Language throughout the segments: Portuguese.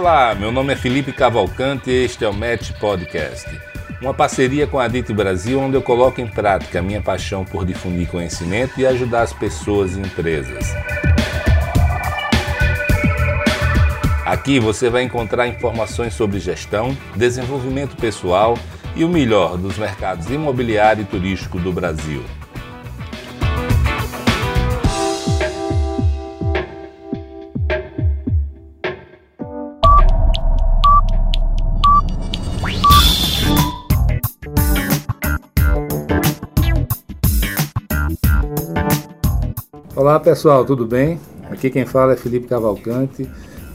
Olá, meu nome é Felipe Cavalcante e este é o Match Podcast. Uma parceria com a DIT Brasil, onde eu coloco em prática a minha paixão por difundir conhecimento e ajudar as pessoas e empresas. Aqui você vai encontrar informações sobre gestão, desenvolvimento pessoal e o melhor dos mercados imobiliário e turístico do Brasil. Olá pessoal, tudo bem? Aqui quem fala é Felipe Cavalcante.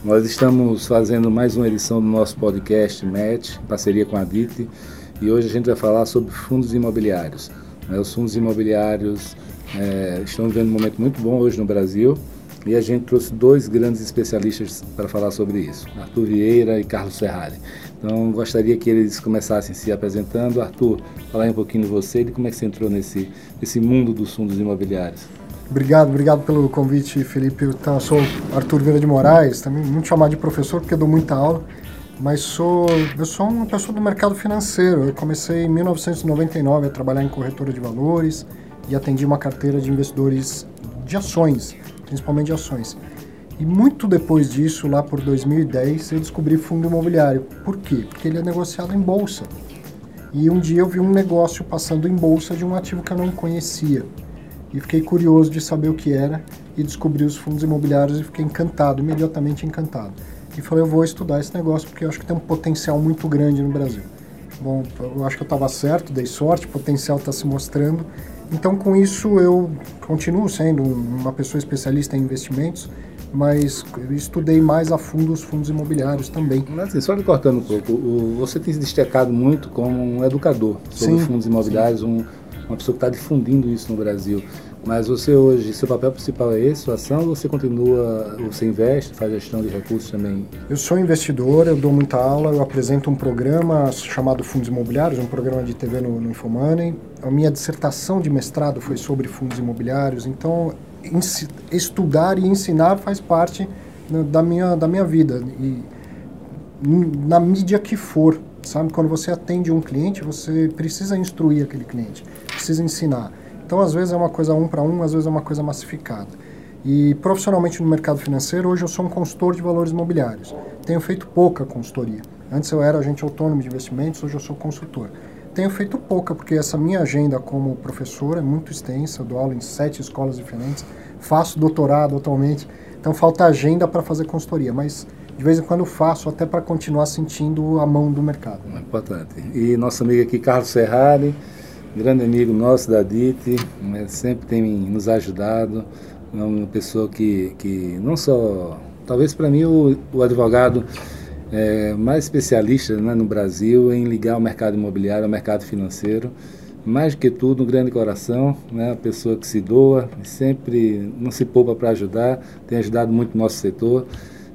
Nós estamos fazendo mais uma edição do nosso podcast em parceria com a DIT, e hoje a gente vai falar sobre fundos imobiliários. Né, os fundos imobiliários é, estão vivendo um momento muito bom hoje no Brasil e a gente trouxe dois grandes especialistas para falar sobre isso, Arthur Vieira e Carlos Ferrari. Então gostaria que eles começassem se apresentando. Arthur, falar um pouquinho de você e de como é que você entrou nesse, nesse mundo dos fundos imobiliários. Obrigado, obrigado pelo convite, Felipe. Eu sou Arthur Vieira de Moraes, também muito chamado de professor porque dou muita aula, mas sou eu sou uma pessoa do mercado financeiro. Eu comecei em 1999 a trabalhar em corretora de valores e atendi uma carteira de investidores de ações, principalmente de ações. E muito depois disso, lá por 2010, eu descobri fundo imobiliário. Por quê? Porque ele é negociado em bolsa. E um dia eu vi um negócio passando em bolsa de um ativo que eu não conhecia e fiquei curioso de saber o que era e descobri os fundos imobiliários e fiquei encantado, imediatamente encantado. E falei, eu vou estudar esse negócio porque eu acho que tem um potencial muito grande no Brasil. Bom, eu acho que eu estava certo, dei sorte, o potencial está se mostrando. Então, com isso, eu continuo sendo uma pessoa especialista em investimentos, mas estudei mais a fundo os fundos imobiliários também. Mas assim, só me cortando um pouco, você tem se destacado muito como um educador sobre sim, fundos imobiliários, sim. um uma pessoa que está difundindo isso no Brasil. Mas você hoje, seu papel principal é esse, sua ação, ou você continua, você investe, faz gestão de recursos também? Eu sou investidor, eu dou muita aula, eu apresento um programa chamado Fundos Imobiliários, um programa de TV no, no Infomoney. A minha dissertação de mestrado foi sobre fundos imobiliários, então estudar e ensinar faz parte da minha, da minha vida. E na mídia que for, sabe? Quando você atende um cliente, você precisa instruir aquele cliente precisa ensinar. Então, às vezes é uma coisa um para um, às vezes é uma coisa massificada. E profissionalmente no mercado financeiro, hoje eu sou um consultor de valores imobiliários. Tenho feito pouca consultoria. Antes eu era agente autônomo de investimentos, hoje eu sou consultor. Tenho feito pouca, porque essa minha agenda como professor é muito extensa, eu dou aula em sete escolas diferentes, faço doutorado atualmente, então falta agenda para fazer consultoria, mas de vez em quando faço até para continuar sentindo a mão do mercado. Importante. E nosso amigo aqui, Carlos Ferrari, grande amigo nosso da DIT, né, sempre tem nos ajudado, é uma pessoa que, que não só, talvez para mim o, o advogado é, mais especialista né, no Brasil em ligar o mercado imobiliário ao mercado financeiro, mais do que tudo um grande coração, né, uma pessoa que se doa, sempre não se poupa para ajudar, tem ajudado muito o nosso setor.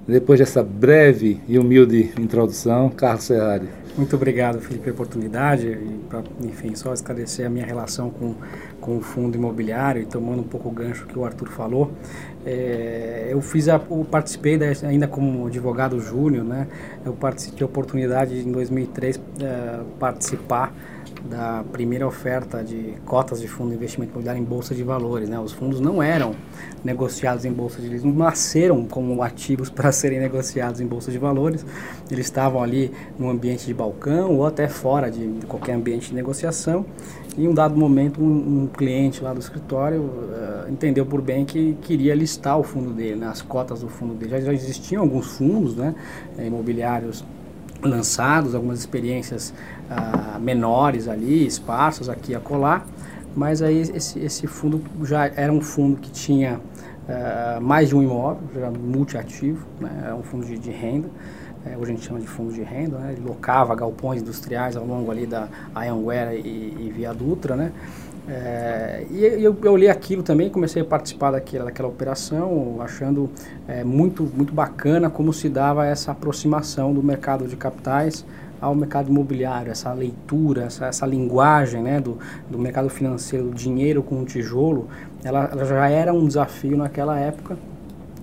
Depois dessa breve e humilde introdução, Carlos Ferrari. Muito obrigado, Felipe, pela oportunidade. E pra, enfim, só esclarecer a minha relação com, com o fundo imobiliário e tomando um pouco o gancho que o Arthur falou. É, eu fiz a, eu participei da, ainda como advogado júnior, né? Eu participei a oportunidade em 2003 é, participar da primeira oferta de cotas de fundo de investimento imobiliário em bolsa de valores. Né? Os fundos não eram negociados em bolsa de valores, não nasceram como ativos para serem negociados em bolsa de valores. Eles estavam ali no ambiente de balcão ou até fora de qualquer ambiente de negociação. E em um dado momento, um, um cliente lá do escritório uh, entendeu por bem que queria listar o fundo dele, né? as cotas do fundo dele. Já, já existiam alguns fundos né? imobiliários lançados, algumas experiências menores ali, espaços aqui a colar, mas aí esse, esse fundo já era um fundo que tinha uh, mais de um imóvel, já era multiativo, né, é um fundo de, de renda, é, hoje a gente chama de fundo de renda, né, ele locava galpões industriais ao longo ali da Anhanguera e, e Via Dutra, né, é, e eu, eu li aquilo também, comecei a participar daquela, daquela operação, achando é, muito, muito bacana como se dava essa aproximação do mercado de capitais ao mercado imobiliário, essa leitura, essa, essa linguagem né, do, do mercado financeiro, dinheiro com tijolo, ela, ela já era um desafio naquela época.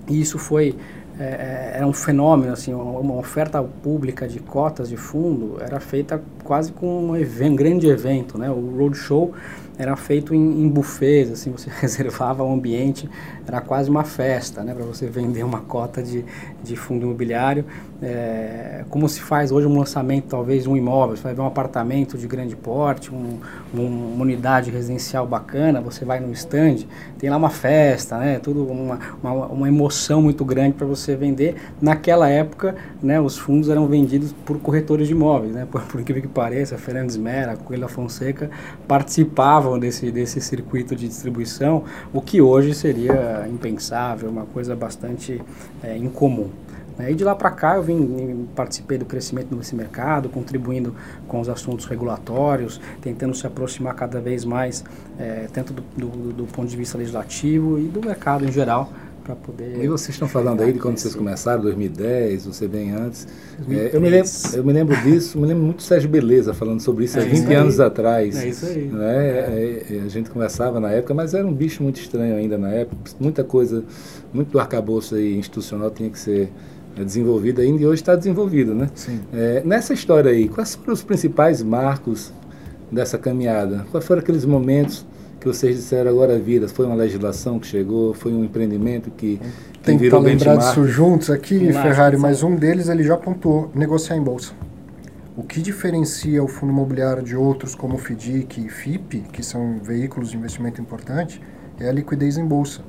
E isso foi é, era um fenômeno, assim, uma, uma, oferta pública de cotas de fundo era feita quase com um, evento, um grande evento, né? O roadshow era feito em, em buffets, assim, você reservava o ambiente, era quase uma festa, né, para você vender uma cota de, de fundo imobiliário. É, como se faz hoje um lançamento, talvez, um imóvel, você vai ver um apartamento de grande porte, um, um, uma unidade residencial bacana, você vai no stand, tem lá uma festa, né, tudo uma, uma, uma emoção muito grande para você vender. Naquela época, né, os fundos eram vendidos por corretores de imóveis, né, por, por incrível que pareça, Fernandes Mera, Coelho Fonseca participavam desse, desse circuito de distribuição, o que hoje seria impensável, uma coisa bastante é, incomum. Né? E de lá para cá eu vim, participei do crescimento desse mercado, contribuindo com os assuntos regulatórios, tentando se aproximar cada vez mais, é, tanto do, do, do ponto de vista legislativo e do mercado em geral, para poder. E vocês estão falando aí de quando vocês começaram, 2010, você vem antes. É, eu, me lembro, eu me lembro disso, me lembro muito do Sérgio Beleza falando sobre isso é há 20 anos atrás. É isso aí. Né? É. é. a gente conversava na época, mas era um bicho muito estranho ainda na época. Muita coisa, muito do arcabouço aí institucional tinha que ser é, desenvolvido ainda e hoje está desenvolvido, né? Sim. É, nessa história aí, quais foram os principais marcos dessa caminhada? Quais foram aqueles momentos que vocês disseram agora vida? Foi uma legislação que chegou? Foi um empreendimento que, que Tem virou que lembrar disso juntos aqui, Ferrari, mas um deles ele já pontuou, negociar em bolsa. O que diferencia o fundo imobiliário de outros como o FDIC e FIP, que são veículos de investimento importante, é a liquidez em bolsa.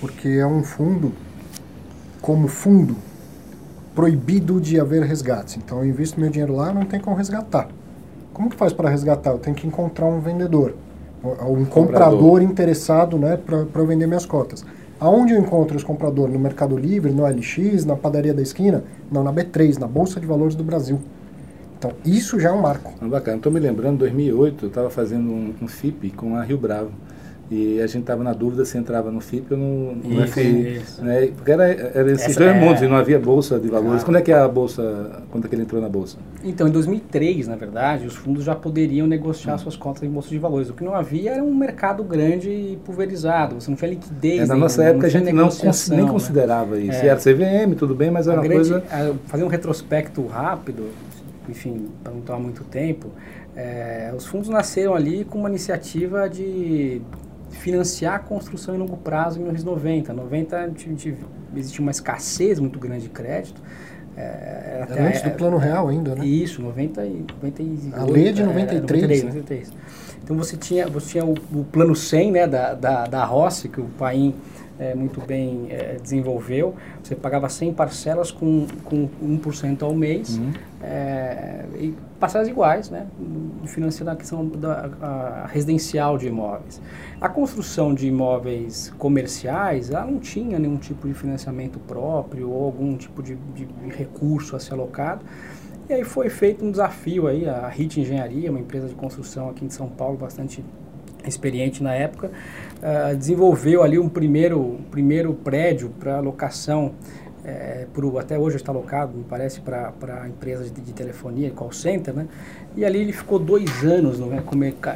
Porque é um fundo, como fundo, proibido de haver resgates. Então eu invisto meu dinheiro lá, não tem como resgatar. Como que faz para resgatar? Eu tenho que encontrar um vendedor um comprador, comprador interessado né, para vender minhas cotas. Aonde eu encontro esse comprador? No Mercado Livre, no LX, na padaria da esquina? Não, na B3, na Bolsa de Valores do Brasil. Então, isso já é um marco. Ah, bacana. Estou me lembrando, em 2008, eu estava fazendo um, um FIP com a Rio Bravo. E a gente estava na dúvida se entrava no FIP ou no, no isso, FI. Isso. Né? Porque era, era esses dois é... mundos e não havia bolsa de valores. Claro. Quando é que a bolsa, quando é que ele entrou na bolsa? Então, em 2003, na verdade, os fundos já poderiam negociar hum. suas cotas em bolsa de valores. O que não havia era um mercado grande e pulverizado. Você não tinha liquidez. É, na nossa época a gente não cons nem né? considerava isso. É. Era CVM, tudo bem, mas era uma grande, coisa... Fazer um retrospecto rápido, enfim, para não tomar muito tempo, é, os fundos nasceram ali com uma iniciativa de financiar a construção em longo prazo em 1990. 90 existia uma escassez muito grande de crédito. É, era antes do plano real ainda, né? Isso, 90 e, 98. A lei é de 93. 93, 93. Então você tinha, você tinha o, o plano 100 né, da, da, da Rossi, que o Paim é, muito bem é, desenvolveu. Você pagava 100 parcelas com, com 1% ao mês uhum. é, e parcelas iguais, né? Financiando a questão da a residencial de imóveis. A construção de imóveis comerciais, ela não tinha nenhum tipo de financiamento próprio ou algum tipo de, de recurso a ser alocado. E aí foi feito um desafio aí, a RIT Engenharia, uma empresa de construção aqui em São Paulo, bastante experiente na época, desenvolveu ali um primeiro, primeiro prédio para locação é, pro, até hoje está alocado, me parece, para empresas de, de, telefonia, call center, né? E ali ele ficou dois anos né,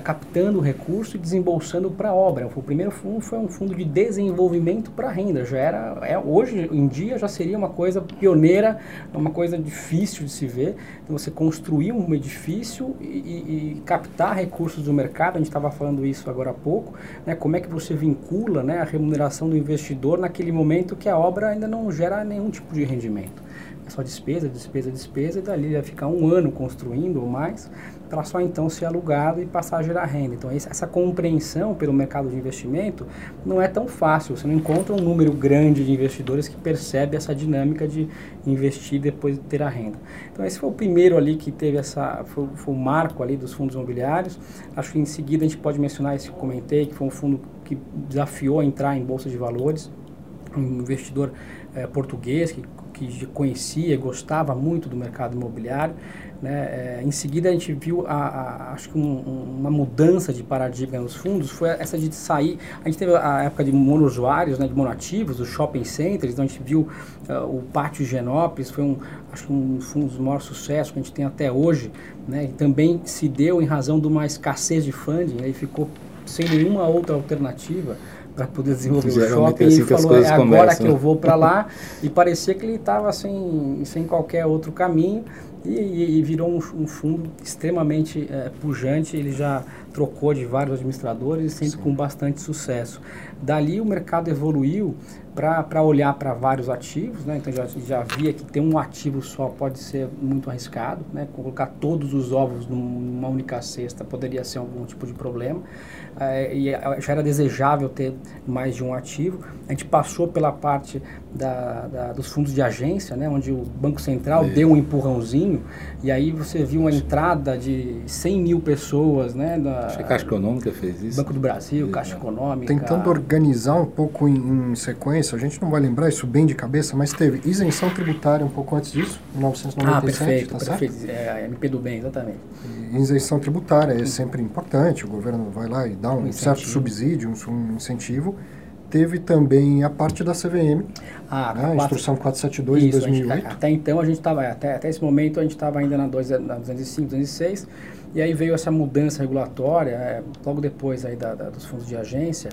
captando o recurso e desembolsando para a obra. O primeiro fundo foi um fundo de desenvolvimento para renda. Já era, é, hoje em dia já seria uma coisa pioneira, uma coisa difícil de se ver. Então, você construir um edifício e, e, e captar recursos do mercado. A gente estava falando isso agora há pouco. Né, como é que você vincula né, a remuneração do investidor naquele momento que a obra ainda não gera nenhum tipo de rendimento. É só despesa, despesa, despesa, e dali vai ficar um ano construindo ou mais, para só então ser alugado e passar a gerar renda. Então, essa compreensão pelo mercado de investimento não é tão fácil. Você não encontra um número grande de investidores que percebe essa dinâmica de investir depois de ter a renda. Então, esse foi o primeiro ali que teve essa, foi, foi o marco ali dos fundos imobiliários. Acho que em seguida a gente pode mencionar esse que comentei, que foi um fundo que desafiou a entrar em bolsa de valores, um investidor é, português que que conhecia gostava muito do mercado imobiliário. Né? É, em seguida, a gente viu, a, a acho que um, uma mudança de paradigma nos fundos foi essa de sair. A gente teve a época de monousuários, né, de monoativos, os shopping centers, então a gente viu uh, o Pátio Genópolis, foi um, acho que um, um dos maiores sucessos que a gente tem até hoje. Né? E também se deu em razão de uma escassez de funding, aí ficou sem nenhuma outra alternativa para poder desenvolver Geralmente o shopping. É assim ele falou, é agora começam. que eu vou para lá. e parecia que ele estava sem, sem qualquer outro caminho. E, e, virou um, um, fundo extremamente é, pujante. Ele já trocou de vários administradores, sempre Sim. com bastante sucesso. Dali o mercado evoluiu para olhar para vários ativos, né? então já, já via que ter um ativo só pode ser muito arriscado, né? colocar todos os ovos numa única cesta poderia ser algum tipo de problema, é, e já era desejável ter mais de um ativo. A gente passou pela parte da, da, dos fundos de agência, né? onde o Banco Central é. deu um empurrãozinho, e aí você viu uma entrada de 100 mil pessoas. Né? Da, Acho que a Caixa Econômica fez isso. Banco do Brasil, Caixa Econômica. Tentando organizar um pouco em, em sequência, a gente não vai lembrar isso bem de cabeça, mas teve isenção tributária um pouco antes disso, em 1997. Ah, perfeito, tá perfeito. É, MP do bem, exatamente. E isenção tributária é sempre importante, o governo vai lá e dá um, um certo subsídio, um, um, incentivo. Teve também a parte da CVM, ah, né, a instrução 472 isso, de 2008. Gente, até então a gente estava, até, até esse momento a gente estava ainda na, 2, na 205, 206, e aí veio essa mudança regulatória, é, logo depois aí da, da, dos fundos de agência,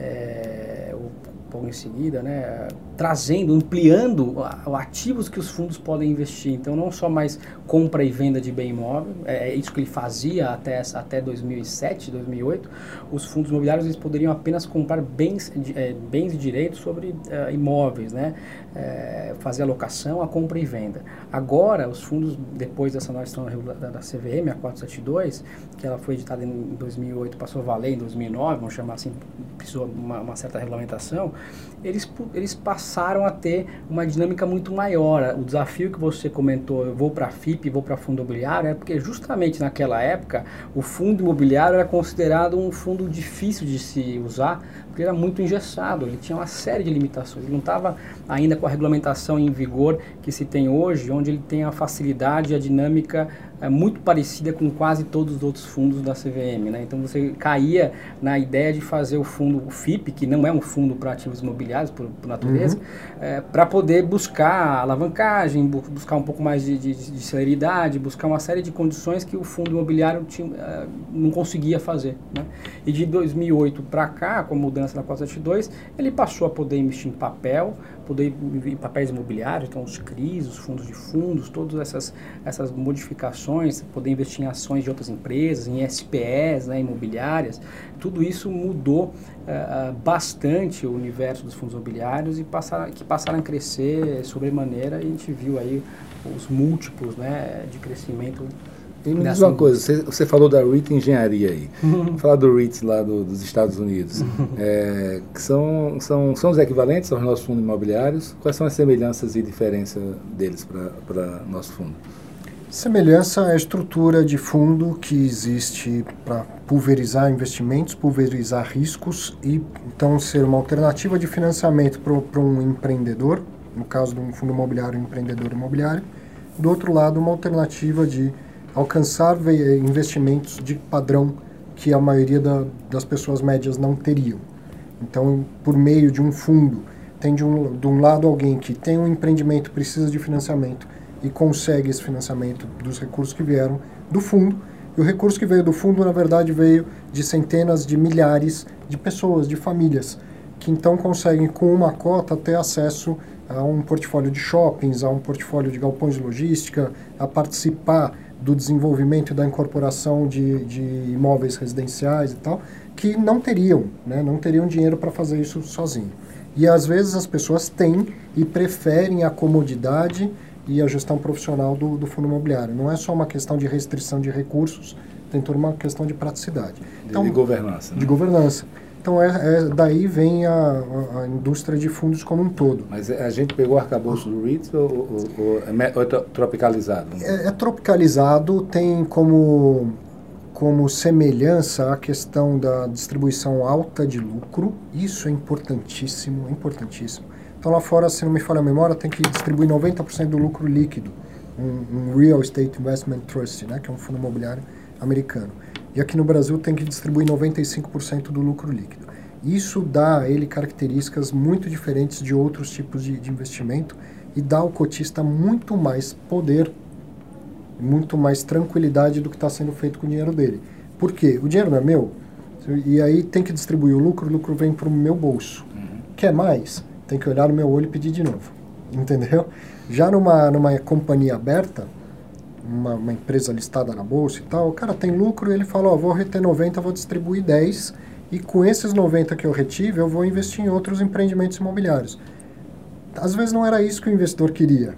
é, o logo em seguida, né, trazendo, ampliando ativos que os fundos podem investir. Então, não só mais compra e venda de bem imóvel, é, é isso que ele fazia até, até 2007, 2008. Os fundos imobiliários eles poderiam apenas comprar bens, é, bens e direitos sobre é, imóveis, né, é, fazer a locação, a compra e venda. Agora, os fundos, depois dessa nova da, da CVM, a 472, que ela foi editada em 2008, passou a valer em 2009, vamos chamar assim, precisou uma, uma certa regulamentação, eles, eles passaram a ter uma dinâmica muito maior. O desafio que você comentou, eu vou para a FIP, vou para fundo imobiliário, é porque justamente naquela época o fundo imobiliário era considerado um fundo difícil de se usar, porque era muito engessado, ele tinha uma série de limitações, ele não estava ainda com a regulamentação em vigor que se tem hoje, onde ele tem a facilidade e a dinâmica é muito parecida com quase todos os outros fundos da CVM. Né? Então você caía na ideia de fazer o fundo o FIP, que não é um fundo para ativos imobiliários por, por natureza, uhum. é, para poder buscar alavancagem, bu buscar um pouco mais de, de, de, celeridade, buscar uma série de condições que o fundo imobiliário tinha, uh, não conseguia fazer. Né? E de 2008 para cá, com a mudança da 472, ele passou a poder investir em papel, poder em papéis imobiliários, então os CRIs, os fundos de fundos, todas essas, essas modificações, poder investir em ações de outras empresas, em SPEs, né, imobiliárias, tudo isso mudou uh, bastante o universo dos fundos imobiliários e passaram, que passaram a crescer sobremaneira e a gente viu aí os múltiplos né, de crescimento e me diz uma coisa, você, você, falou da REIT Engenharia aí. Uhum. Falar do REIT lá do, dos Estados Unidos. Uhum. É, que são, são, são os equivalentes aos nossos fundos imobiliários? Quais são as semelhanças e diferença deles para nosso fundo? Semelhança é a estrutura de fundo que existe para pulverizar investimentos, pulverizar riscos e então ser uma alternativa de financiamento para um empreendedor, no caso de um fundo imobiliário, um empreendedor imobiliário. Do outro lado, uma alternativa de alcançar investimentos de padrão que a maioria da, das pessoas médias não teriam. Então, por meio de um fundo, tem de um, de um lado alguém que tem um empreendimento, precisa de financiamento e consegue esse financiamento dos recursos que vieram do fundo. E o recurso que veio do fundo, na verdade, veio de centenas de milhares de pessoas, de famílias, que então conseguem, com uma cota, ter acesso a um portfólio de shoppings, a um portfólio de galpões de logística, a participar do desenvolvimento e da incorporação de, de imóveis residenciais e tal, que não teriam, né, não teriam dinheiro para fazer isso sozinho. E às vezes as pessoas têm e preferem a comodidade e a gestão profissional do, do fundo imobiliário. Não é só uma questão de restrição de recursos, tem toda uma questão de praticidade. Então, de governança. Né? De governança. Então, é, é, daí vem a, a, indústria de fundos como um todo. Mas a gente pegou o arcabouço do REITs ou, ou, ou, é, ou é tropicalizado? É, é, tropicalizado, tem como, como semelhança a questão da distribuição alta de lucro. Isso é importantíssimo, é importantíssimo. Então, lá fora, se não me falha a memória, tem que distribuir 90% do lucro líquido. Um, um Real Estate Investment Trust, né, que é um fundo imobiliário americano. E aqui no Brasil tem que distribuir 95% do lucro líquido. Isso dá a ele características muito diferentes de outros tipos de, de investimento e dá ao cotista muito mais poder, muito mais tranquilidade do que está sendo feito com o dinheiro dele. Por quê? O dinheiro não é meu. E aí tem que distribuir o lucro, o lucro vem para o meu bolso. Uhum. Quer mais? Tem que olhar no meu olho e pedir de novo. Entendeu? Já numa, numa companhia aberta, uma, uma, empresa listada na bolsa e tal, o cara tem lucro e ele fala, ó, vou reter 90, vou distribuir 10 e com esses 90 que eu retive, eu vou investir em outros empreendimentos imobiliários. Às vezes não era isso que o investidor queria,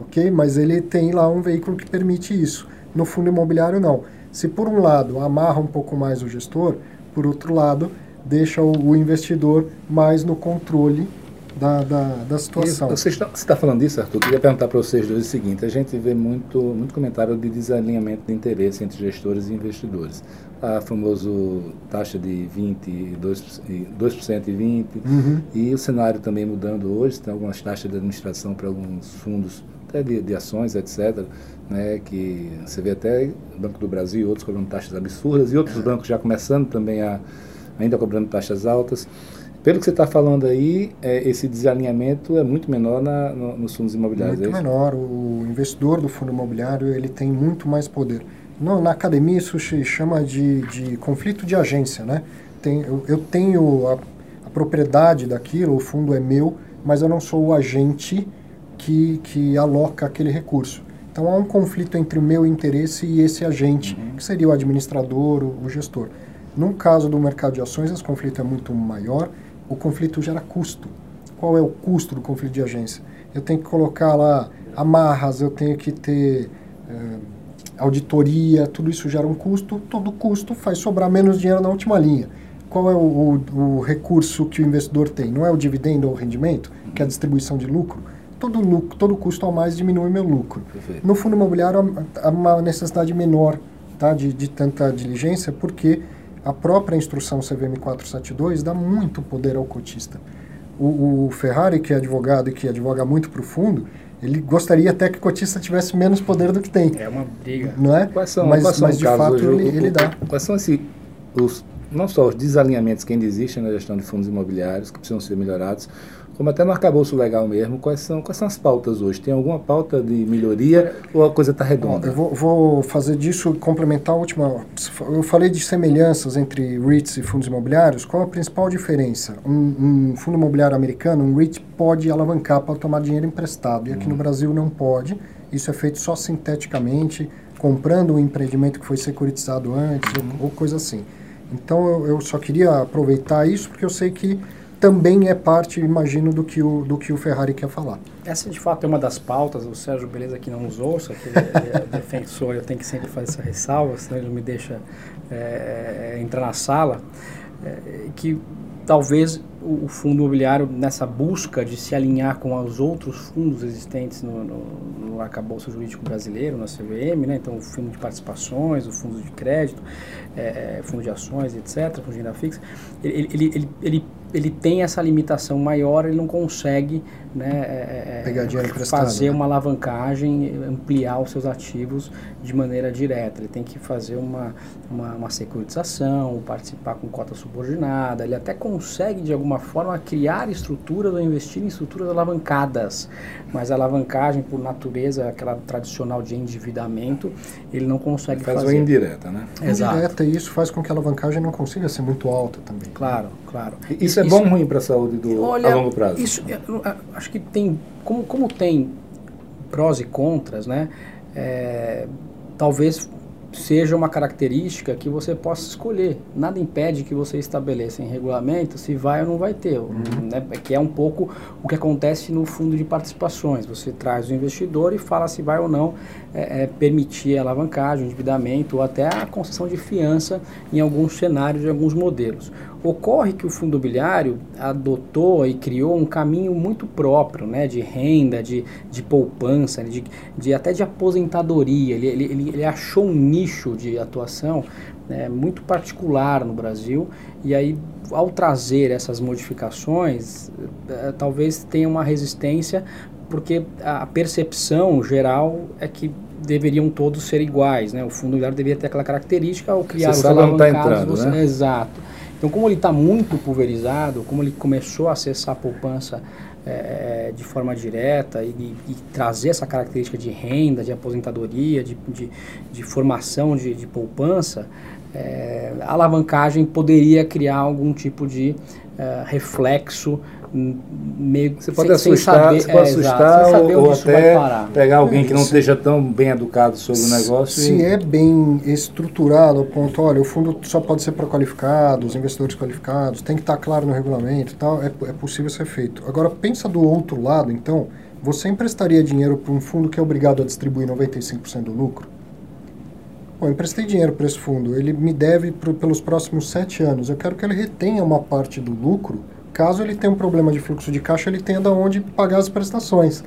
ok? Mas ele tem lá um veículo que permite isso. No fundo imobiliário, não. Se por um lado amarra um pouco mais o gestor, por outro lado, deixa o, o investidor mais no controle da, da, da situação. você está, você está falando disso, Arthur? Eu queria perguntar para vocês dois o seguinte: a gente vê muito, muito comentário de desalinhamento de interesse entre gestores e investidores. A famoso taxa de 20, 2%, 2% e 20%, uhum. e o cenário também mudando hoje, tem algumas taxas de administração para alguns fundos, até de, de ações, etc., né, que você vê até o Banco do Brasil e outros cobrando taxas absurdas, e outros é. bancos já começando também a ainda cobrando taxas altas. Pelo que você está falando aí, é, esse desalinhamento é muito menor na, no, nos fundos imobiliários. Muito é menor. O investidor do fundo imobiliário ele tem muito mais poder. No, na academia isso se chama de, de conflito de agência, né? Tem, eu, eu tenho a, a, propriedade daquilo, o fundo é meu, mas eu não sou o agente que, que aloca aquele recurso. Então há um conflito entre o meu interesse e esse agente, uhum. que seria o administrador, o, o gestor. No caso do mercado de ações, esse conflito é muito maior o conflito gera custo. Qual é o custo do conflito de agência? Eu tenho que colocar lá amarras, eu tenho que ter é, auditoria, tudo isso gera um custo. Todo custo faz sobrar menos dinheiro na última linha. Qual é o, o, o recurso que o investidor tem? Não é o dividendo ou o rendimento, que é a distribuição de lucro? Todo, lucro, todo custo a mais diminui meu lucro. Perfeito. No fundo imobiliário há uma necessidade menor tá, de, de tanta diligência, porque a própria instrução CVM 472 dá muito poder ao cotista. O, o Ferrari, que é advogado e que advoga muito para o fundo, ele gostaria até que o cotista tivesse menos poder do que tem. É uma briga. Não é? Quais são, mas, quais são mas de fato hoje, ele, o, ele dá. Quais são esse, os, não só os desalinhamentos que ainda existem na gestão de fundos imobiliários, que precisam ser melhorados, como até no arcabouço legal mesmo, quais são, quais são as pautas hoje? Tem alguma pauta de melhoria ou a coisa está redonda? Eu vou, vou, fazer disso, complementar a última. Eu falei de semelhanças entre REITs e fundos imobiliários. Qual a principal diferença? Um, um fundo imobiliário americano, um REIT, pode alavancar para tomar dinheiro emprestado. E aqui no hum. Brasil não pode. Isso é feito só sinteticamente, comprando um empreendimento que foi securitizado antes ou, ou coisa assim. Então eu, eu só queria aproveitar isso porque eu sei que também é parte, imagino, do que o, do que o Ferrari quer falar. Essa, de fato, é uma das pautas. O Sérgio Beleza que não nos ouça, que ele é defensor, eu tenho que sempre fazer essa ressalva, senão ele não me deixa é, entrar na sala, é, que talvez o, fundo imobiliário, nessa busca de se alinhar com os outros fundos existentes no, no, no arcabouço jurídico brasileiro, na CVM, né? então o fundo de participações, o fundo de crédito, é, é fundo de ações, etc., fundo de renda fixa, ele, ele, ele, ele ele tem essa limitação maior, ele não consegue né, é, é, Pegar dinheiro fazer né? uma alavancagem, ampliar os seus ativos de maneira direta. Ele tem que fazer uma, uma, uma securitização, participar com cota subordinada. Ele até consegue, de alguma forma, criar estruturas ou investir em estruturas alavancadas. Mas a alavancagem, por natureza, aquela tradicional de endividamento, ele não consegue ele faz fazer. Faz uma indireta, né? Exato. Indireta, e isso faz com que a alavancagem não consiga ser muito alta também. Claro, claro. Isso é bom ou ruim para a saúde do, olha, a longo prazo? Isso, eu, acho que tem, como, como tem prós e contras, né? É, talvez seja uma característica que você possa escolher. Nada impede que você estabeleça em regulamento se vai ou não vai ter. Uhum. Né? Que é um pouco o que acontece no fundo de participações. Você traz o investidor e fala se vai ou não é, é, permitir alavancagem, endividamento ou até a concessão de fiança em alguns cenários e alguns modelos. Ocorre que o fundo imobiliário adotou e criou um caminho muito próprio, né, de renda, de, de poupança, de, de até de aposentadoria. Ele, ele, ele, ele achou um nicho de atuação né, muito particular no Brasil e aí ao trazer essas modificações é, talvez tenha uma resistência porque a percepção geral é que deveriam todos ser iguais, né? O fundo imobiliário deveria ter aquela característica ao criar você os alavancados. Tá entrando, você, né? Exato. Então, como ele está muito pulverizado, como ele começou a acessar a poupança é, de forma direta e, e, trazer essa característica de renda, de aposentadoria, de, de, de formação de, de poupança, é, alavancagem poderia criar algum tipo de uh, reflexo meio você pode sem, assustar, sem saber, você pode é, assustar ou, ou até pegar alguém é, que não esteja tão bem educado sobre o negócio. Se e... é bem estruturado, ao ponto, olha, o fundo só pode ser para qualificados, investidores qualificados, tem que estar claro no regulamento tal, é, é possível ser feito. Agora, pensa do outro lado, então, você emprestaria dinheiro para um fundo que é obrigado a distribuir 95% do lucro? Bom, eu emprestei dinheiro para esse fundo, ele me deve pro, pelos próximos sete anos. Eu quero que ele retenha uma parte do lucro Caso ele tenha um problema de fluxo de caixa, ele tenha de onde pagar as prestações.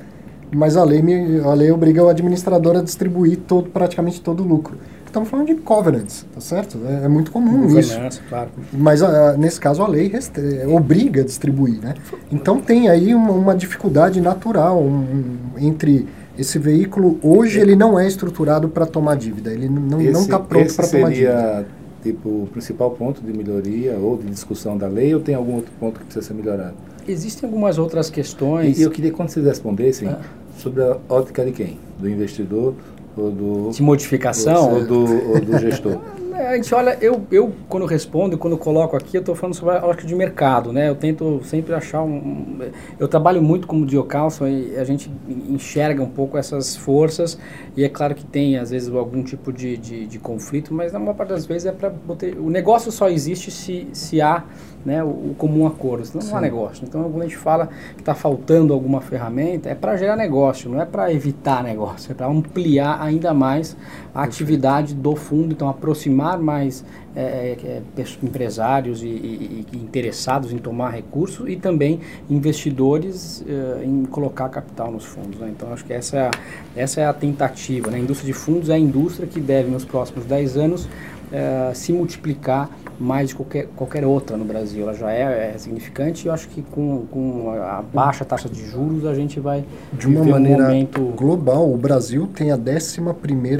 Mas a lei, me, a lei obriga o administrador a distribuir todo, praticamente todo o lucro. Estamos falando de covenants, tá certo? É, é muito comum isso. Claro. Mas a, nesse caso a lei restre, obriga a distribuir, né? Então tem aí uma, uma dificuldade natural um, entre esse veículo hoje ele não é estruturado para tomar dívida, ele não está pronto para tomar dívida tipo o principal ponto de melhoria ou de discussão da lei ou tem algum outro ponto que precisa ser melhorado? Existem algumas outras questões. E eu queria que quando vocês respondessem ah. sobre a ótica de quem? Do investidor ou do... De modificação? Ou do, ou do gestor? a gente olha, eu, eu quando respondo, quando coloco aqui, eu estou falando sobre a lógica de mercado, né? Eu tento sempre achar um... Eu trabalho muito como Diocalson e a gente enxerga um pouco essas forças e é claro que tem, às vezes, algum tipo de, de, de conflito, mas na maior parte das vezes é para... O negócio só existe se, se há né, o, comum acordo, senão não há negócio. Então, quando a gente fala que está faltando alguma ferramenta, é para gerar negócio, não é para evitar negócio, é para ampliar ainda mais a atividade do fundo, então aproximar mais é, é, é empresários e, e, e, interessados em tomar recursos e também investidores é, em colocar capital nos fundos. Né? Então, acho que essa é a, essa é a tentativa. Né? A indústria de fundos é a indústria que deve, nos próximos 10 anos, é, se multiplicar mais de qualquer, qualquer outra no Brasil. Ela já é, é significante e eu acho que com, com a baixa taxa de juros a gente vai de uma maneira um momento... global. O Brasil tem a 11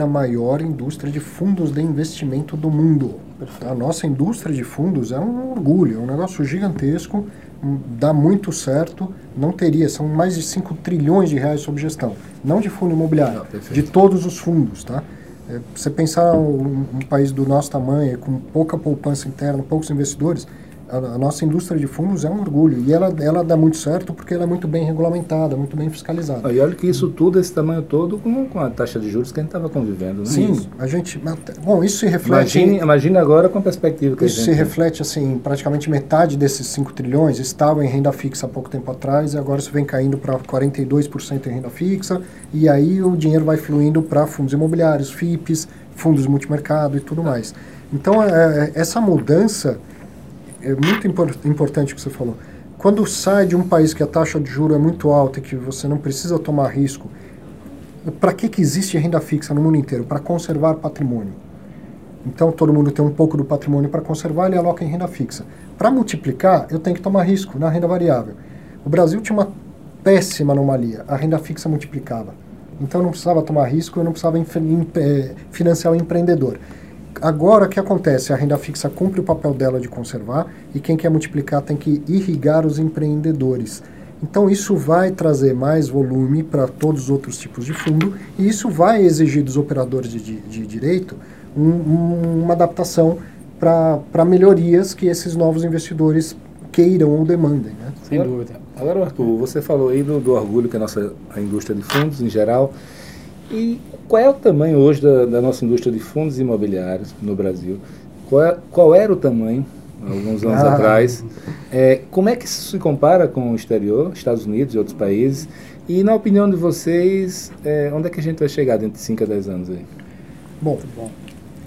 maior indústria de fundos de investimento do mundo. A nossa indústria de fundos é um orgulho, é um negócio gigantesco, hum, dá muito certo, não teria, são mais de 5 trilhões de reais sob gestão, não de fundo imobiliário, não, de todos os fundos, tá? É, você pensar um, um, país do nosso tamanho, com pouca poupança interna, poucos investidores, a, a, nossa indústria de fundos é um orgulho. E ela, ela dá muito certo porque ela é muito bem regulamentada, muito bem fiscalizada. e olha que isso tudo, esse tamanho todo, com, com a taxa de juros que a gente estava convivendo. Né? Sim, isso. a gente. Bom, isso se reflete. Imagine, imagine agora com a perspectiva que Isso a gente se reflete, assim, praticamente metade desses 5 trilhões estavam em renda fixa há pouco tempo atrás e agora isso vem caindo para 42% em renda fixa. E aí o dinheiro vai fluindo para fundos imobiliários, FIPs, fundos multimercado e tudo mais. Então, é, é, essa mudança é muito impor importante que você falou. Quando sai de um país que a taxa de juros é muito alta e que você não precisa tomar risco, para que, que existe renda fixa no mundo inteiro? Para conservar patrimônio. Então, todo mundo tem um pouco do patrimônio para conservar, ele aloca em renda fixa. Para multiplicar, eu tenho que tomar risco na renda variável. O Brasil tinha uma péssima anomalia, a renda fixa multiplicava. Então, eu não precisava tomar risco, eu não precisava eh, financiar o empreendedor. Agora, o que acontece? A renda fixa cumpre o papel dela de conservar e quem quer multiplicar tem que irrigar os empreendedores. Então, isso vai trazer mais volume para todos os outros tipos de fundo e isso vai exigir dos operadores de, de, de direito um, um, uma adaptação para melhorias que esses novos investidores queiram ou demandem. Né? Sem dúvida. Agora, Arthur, você falou aí do, do orgulho que a nossa a indústria de fundos, em geral, e qual é o tamanho hoje da, da nossa indústria de fundos imobiliários no Brasil? Qual, é, qual era o tamanho alguns anos ah. atrás? É, como é que isso se compara com o exterior, Estados Unidos e outros países? E na opinião de vocês, é, onde é que a gente vai chegar dentro de 5 a 10 anos aí? Bom.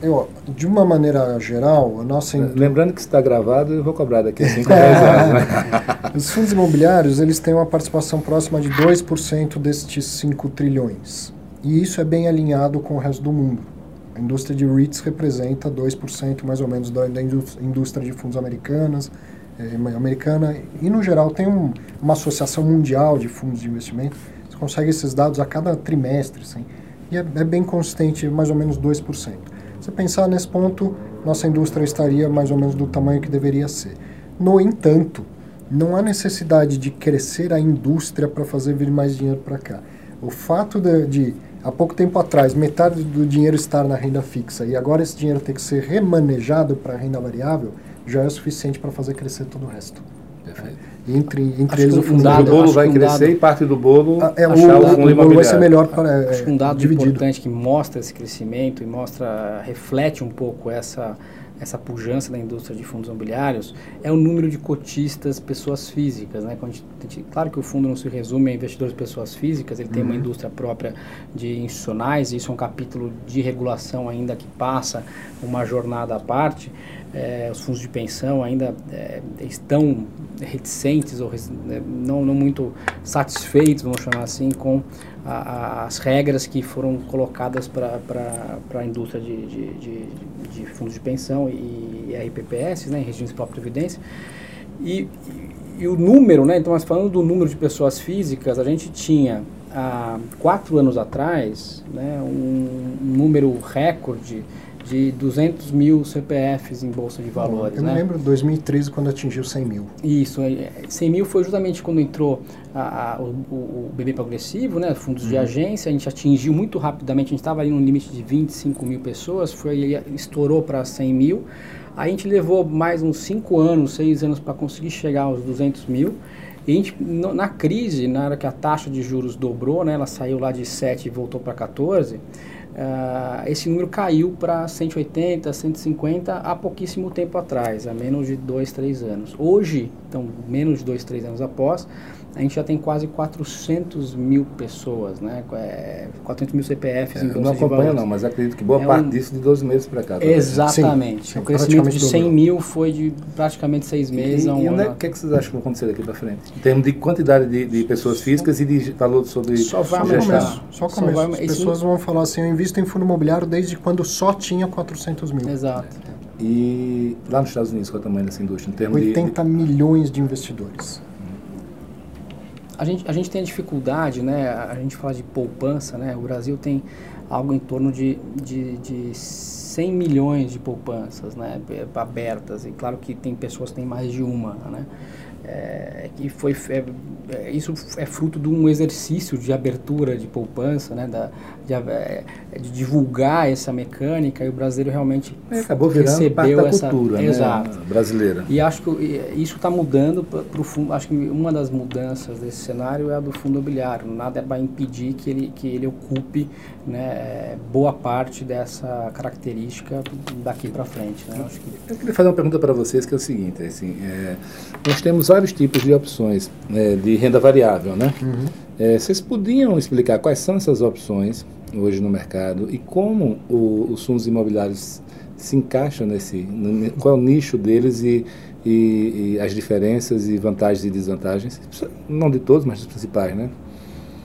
Eu, de uma maneira geral, a nossa Lembrando que está gravado, eu vou cobrar daqui a 5 a 10 anos. Né? Os fundos imobiliários, eles têm uma participação próxima de 2% destes 5 trilhões. E isso é bem alinhado com o resto do mundo. A indústria de REITs representa 2% mais ou menos da, indústria de fundos americanas, é, americana. E, no geral, tem um, uma associação mundial de fundos de investimento. Você consegue esses dados a cada trimestre. Assim, e é, é bem consistente, mais ou menos 2%. Se pensar nesse ponto, nossa indústria estaria mais ou menos do tamanho que deveria ser. No entanto, não há necessidade de crescer a indústria para fazer vir mais dinheiro para cá. O fato de, de há pouco tempo atrás, metade do dinheiro estar na renda fixa e agora esse dinheiro tem que ser remanejado para renda variável, já é o suficiente para fazer crescer todo o resto. Perfeito. Entre, entre eles o fundo o bolo vai crescer dado, e parte do bolo ah, é, o, o, fundo o bolo vai ser melhor para acho que um dado dividido. importante que mostra esse crescimento e mostra reflete um pouco essa essa pujança da indústria de fundos imobiliários é o número de cotistas pessoas físicas. Né? Quando a gente, claro que o fundo não se resume a investidores pessoas físicas, ele uhum. tem uma uhum. indústria própria de institucionais, e isso é um capítulo de regulação ainda que passa uma jornada à parte. É, os fundos de pensão ainda é, estão reticentes ou né, não, não muito satisfeitos, vamos chamar assim, com a, as regras que foram colocadas para a indústria de, de, de, de, fundos de pensão e, e RPPS, né, regimes de própria previdência. E, e, e, o número, né, então, nós falando do número de pessoas físicas, a gente tinha há quatro anos atrás né, um número recorde de 200 mil CPFs em bolsa de valores. Eu né? me lembro de 2013 quando atingiu 100 mil. Isso, 100 mil foi justamente quando entrou a, a, o, o, BB progressivo, né, fundos uhum. de agência, a gente atingiu muito rapidamente, a gente estava ali no limite de 25 mil pessoas, foi, estourou para 100 mil. Aí a gente levou mais uns 5 anos, 6 anos para conseguir chegar aos 200 mil. E a gente, na crise, na hora que a taxa de juros dobrou, né, ela saiu lá de 7 e voltou para 14, Uh, esse número caiu para 180, 150 há pouquíssimo tempo atrás, há menos de dois, três anos. Hoje, então, menos de dois, três anos após, a gente já tem quase 400 mil pessoas, né? É, 400 mil CPFs é, em bolsa Não acompanho não, mas acredito que boa é parte um... disso de 12 meses para cá. Tá Exatamente. Sim, sim, o crescimento de 100 dobrou. mil foi de praticamente seis meses e, a um E o é, que, é que vocês acham que vai acontecer daqui para frente? Em termos de quantidade de, de pessoas físicas e de valor sobre Só vai começar. Só começo. Só vai, As pessoas vão falar assim, eu invisto em fundo imobiliário desde quando só tinha 400 mil. Exato. E lá nos Estados Unidos, qual é o tamanho dessa indústria? Em termos 80 de... milhões de investidores a gente, a gente tem dificuldade, né? A gente fala de poupança, né? O Brasil tem algo em torno de, de, de 100 milhões de poupanças, né? Abertas. E claro que tem pessoas que têm mais de uma, né? É, que foi é, é, isso é fruto de um exercício de abertura de poupança, né, da, de, é, de divulgar essa mecânica e o brasileiro realmente é, acabou virando parte da essa, cultura né, exato. brasileira. E acho que isso está mudando para o fundo. Acho que uma das mudanças desse cenário é a do fundo imobiliário. Nada vai impedir que ele que ele ocupe né, boa parte dessa característica daqui para frente. Né? Acho que... Eu queria fazer uma pergunta para vocês que é o seguinte: assim, nós temos vários tipos de opções né, de renda variável, né? Uhum. É, vocês podiam explicar quais são essas opções hoje no mercado e como o, os fundos imobiliários se encaixam nesse, qual é o nicho deles e, e, e, as diferenças e vantagens e desvantagens, não de todos, mas dos principais, né?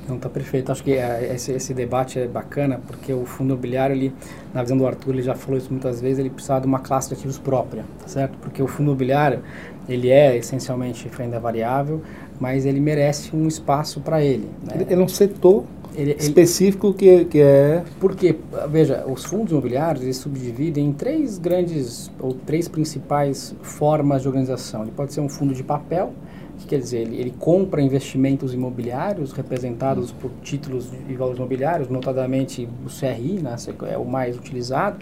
Não, tá perfeito. Acho que é, esse, esse debate é bacana, porque o fundo imobiliário, ele, na visão do Arthur, ele já falou isso muitas vezes, ele precisa de uma classe de ativos própria, tá certo? Porque o fundo imobiliário, ele é essencialmente renda variável, mas ele merece um espaço para ele. Né? Ele é um setor ele, ele, específico que, que é... Porque, veja, os fundos imobiliários, eles subdividem em três grandes, ou três principais formas de organização. Ele pode ser um fundo de papel, que quer dizer? Ele, ele compra investimentos imobiliários representados por títulos de valores imobiliários, notadamente o CRI, né, é o mais utilizado.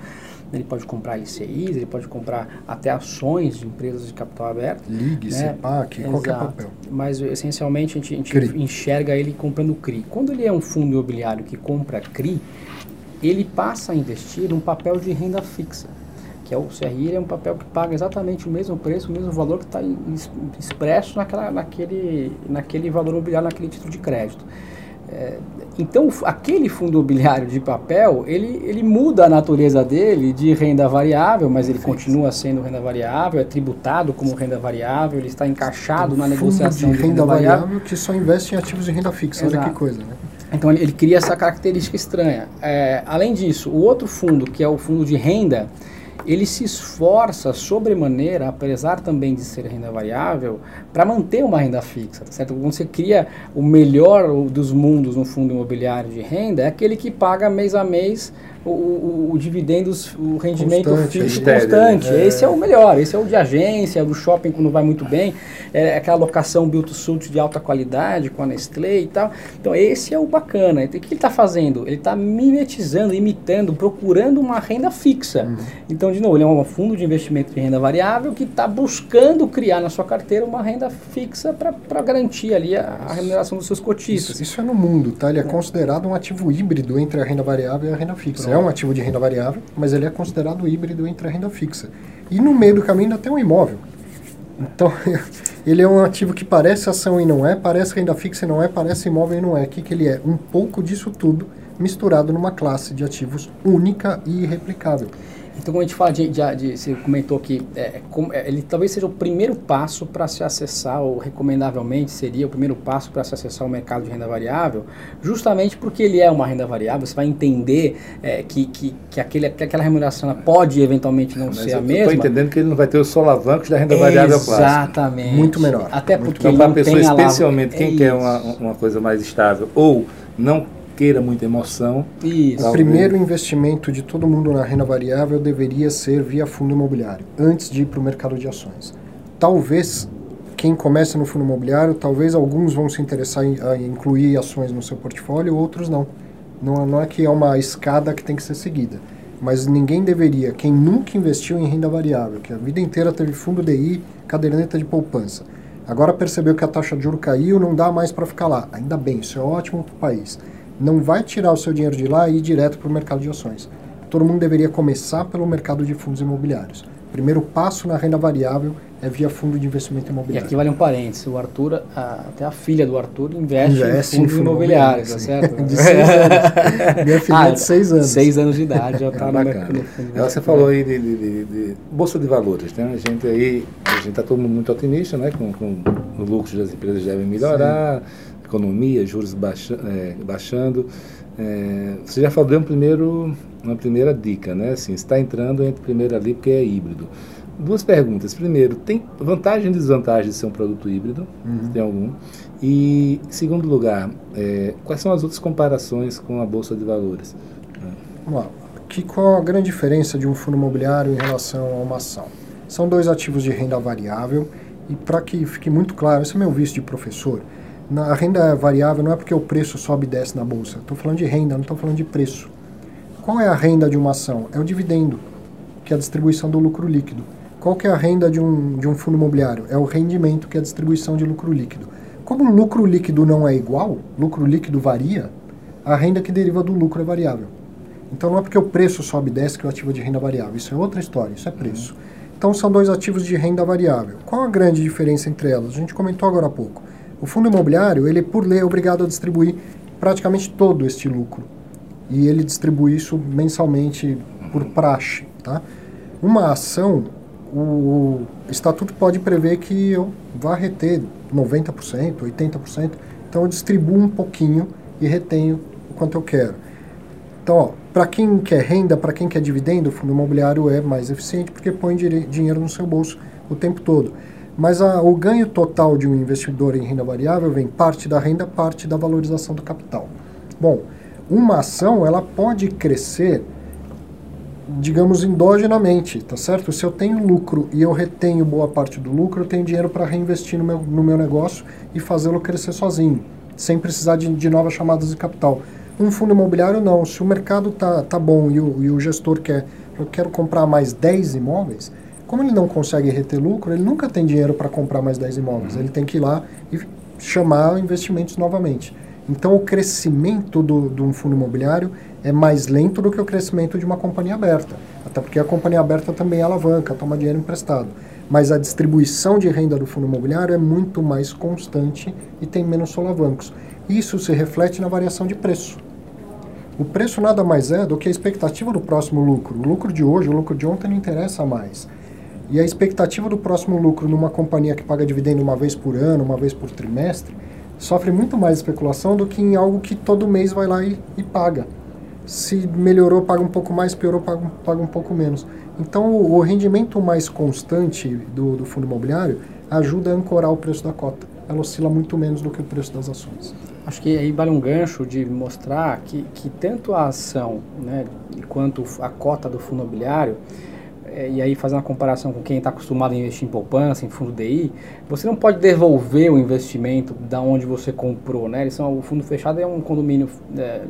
Ele pode comprar ICIs, ele pode comprar até ações de empresas de capital aberto. Ligue, né? CEPAC, Exato. qualquer papel. Mas essencialmente a gente, a gente enxerga ele comprando CRI. Quando ele é um fundo imobiliário que compra CRI, ele passa a investir num papel de renda fixa que é o CRI, é um papel que paga exatamente o mesmo preço, o mesmo valor que está expresso naquela, naquele, naquele valor imobiliário, naquele título de crédito. É, então, aquele fundo imobiliário de papel, ele, ele muda a natureza dele de renda variável, mas ele continua sendo renda variável, é tributado como renda variável, ele está encaixado na negociação de, de renda, variável, variável que só investe em ativos de renda fixa, Exato. olha que coisa, né? Então ele, ele cria essa característica estranha. É, além disso, o outro fundo, que é o fundo de renda, ele se esforça sobremaneira, apesar também de ser renda variável, para manter uma renda fixa, tá certo? Quando você cria o melhor dos mundos no fundo imobiliário de renda, é aquele que paga mês a mês o, o, o dividendos, o rendimento Constante, fixo estéreo, constante. é. Esse é o melhor, esse é o de agência, do shopping quando vai muito bem, é aquela locação build to suit de alta qualidade com a Nestlé e tal. Então esse é o bacana. Então, o que ele está fazendo? Ele está mimetizando, imitando, procurando uma renda fixa. Uhum. Então, de novo, ele é um fundo de investimento de renda variável que está buscando criar na sua carteira uma renda fixa para garantir ali a, a remuneração dos seus cotistas. Isso, isso é no mundo, tá? Ele é considerado um ativo híbrido entre a renda variável e a renda fixa. É um ativo de renda variável, mas ele é considerado híbrido entre a renda fixa. E no meio do caminho tem um imóvel. Então, ele é um ativo que parece ação e não é, parece renda fixa e não é, parece imóvel e não é. O que, que ele é? Um pouco disso tudo misturado numa classe de ativos única e irreplicável. Então, quando a gente fala de, de, de você comentou que é, com- é, ele talvez seja o primeiro passo para se acessar, ou recomendavelmente seria o primeiro passo para se acessar o mercado de renda variável, justamente porque ele é uma renda variável, você vai entender é, que, que, que, aquele, que aquela remuneração pode eventualmente não Mas ser a eu mesma. estou entendendo que ele não vai ter os solavancos da renda variável clássica. Exatamente. Muito menor. Até porque Então, para a pessoa, especialmente quem é quer uma, uma coisa mais estável ou não queira muita emoção, Isso. O primeiro investimento de todo mundo na renda variável deveria ser via fundo imobiliário, antes de ir para o mercado de ações. Talvez quem começa no fundo imobiliário, talvez alguns vão se interessar em a incluir ações no seu portfólio, outros não. Não, não é que é uma escada que tem que ser seguida. Mas ninguém deveria, quem nunca investiu em renda variável, que a vida inteira teve fundo DI, caderneta de poupança, agora percebeu que a taxa de juro caiu, não dá mais para ficar lá. Ainda bem, isso é ótimo para o país. Não vai tirar o seu dinheiro de lá e ir direto para o mercado de ações. Todo mundo deveria começar pelo mercado de fundos imobiliários. Primeiro passo na renda variável é via fundo de investimento E imobiliário. aqui vale um parênteses, o Arthur, a- até a filha do Arthur investe, Investe em em fundos fundo imobiliários, tá certo? De seis anos. Minha filha é de seis anos. Seis anos de idade, já está É no mercado. no fundo Ela, Você falou aí de, de- de- de bolsa de valores, né? A gente aí, a gente está todo mundo muito otimista, né? Com, com o lucro das empresas devem melhorar, economia, juros baixa, é, baixando. É, você já falou de um primeiro, uma primeira dica, né? Assim, está entrando entre primeiro ali porque é híbrido. Duas perguntas. Primeiro, tem vantagem e desvantagem de ser um produto híbrido? Uhum. Tem algum? E, segundo lugar, é, quais são as outras comparações com a bolsa de valores? Vamos lá. Que, qual a grande diferença de um fundo imobiliário em relação a uma ação? São dois ativos de renda variável e para que fique muito claro, esse é meu vício de professor, na renda variável não é porque o preço sobe e desce na bolsa. Estou falando de renda, não estou falando de preço. Qual é a renda de uma ação? É o dividendo, que é a distribuição do lucro líquido. Qual que é a renda de um, de um fundo imobiliário? É o rendimento, que é a distribuição de lucro líquido. Como o lucro líquido não é igual, lucro líquido varia, a renda que deriva do lucro é variável. Então não é porque o preço sobe e desce que é o ativo de renda variável. Isso é outra história, isso é preço. Então são dois ativos de renda variável. Qual a grande diferença entre elas? A gente comentou agora há pouco. O fundo imobiliário, ele por lei é obrigado a distribuir praticamente todo este lucro. E ele distribui isso mensalmente por praxe, tá? Uma ação, o, estatuto pode prever que eu vá reter 90%, 80%. Então eu distribuo um pouquinho e retenho o quanto eu quero. Então, para quem quer renda, para quem quer dividendo, o fundo imobiliário é mais eficiente porque põe dinheiro no seu bolso o tempo todo. Mas a- o ganho total de um investidor em renda variável vem parte da renda, parte da valorização do capital. Bom, uma ação ela pode crescer, digamos, endogenamente, tá certo? Se eu tenho lucro e eu retenho boa parte do lucro, eu tenho dinheiro para reinvestir no meu, no meu negócio e fazê-lo crescer sozinho, sem precisar de, de novas chamadas de capital. Um fundo imobiliário não. Se o mercado tá, tá bom e o, e o gestor quer, eu quero comprar mais 10 imóveis, como ele não consegue reter lucro, ele nunca tem dinheiro para comprar mais 10 imóveis. Ele tem que ir lá e chamar investimentos novamente. Então, o crescimento do, de um fundo imobiliário é mais lento do que o crescimento de uma companhia aberta. Até porque a companhia aberta também alavanca, toma dinheiro emprestado. Mas a distribuição de renda do fundo imobiliário é muito mais constante e tem menos solavancos. Isso se reflete na variação de preço. O preço nada mais é do que a expectativa do próximo lucro. O lucro de hoje, o lucro de ontem não interessa mais. E a expectativa do próximo lucro numa companhia que paga dividendo uma vez por ano, uma vez por trimestre, sofre muito mais especulação do que em algo que todo mês vai lá e, e paga. Se melhorou, paga um pouco mais, piorou, paga, paga um pouco menos. Então, o, o rendimento mais constante do, do fundo imobiliário ajuda a ancorar o preço da cota. Ela oscila muito menos do que o preço das ações. Acho que aí vale um gancho de mostrar que, que tanto a ação né, quanto a cota do fundo imobiliário, é, e aí fazer uma comparação com quem está acostumado a investir em poupança, em fundo DI, você não pode devolver o investimento da onde você comprou, né? Eles são, o fundo fechado é um condomínio é,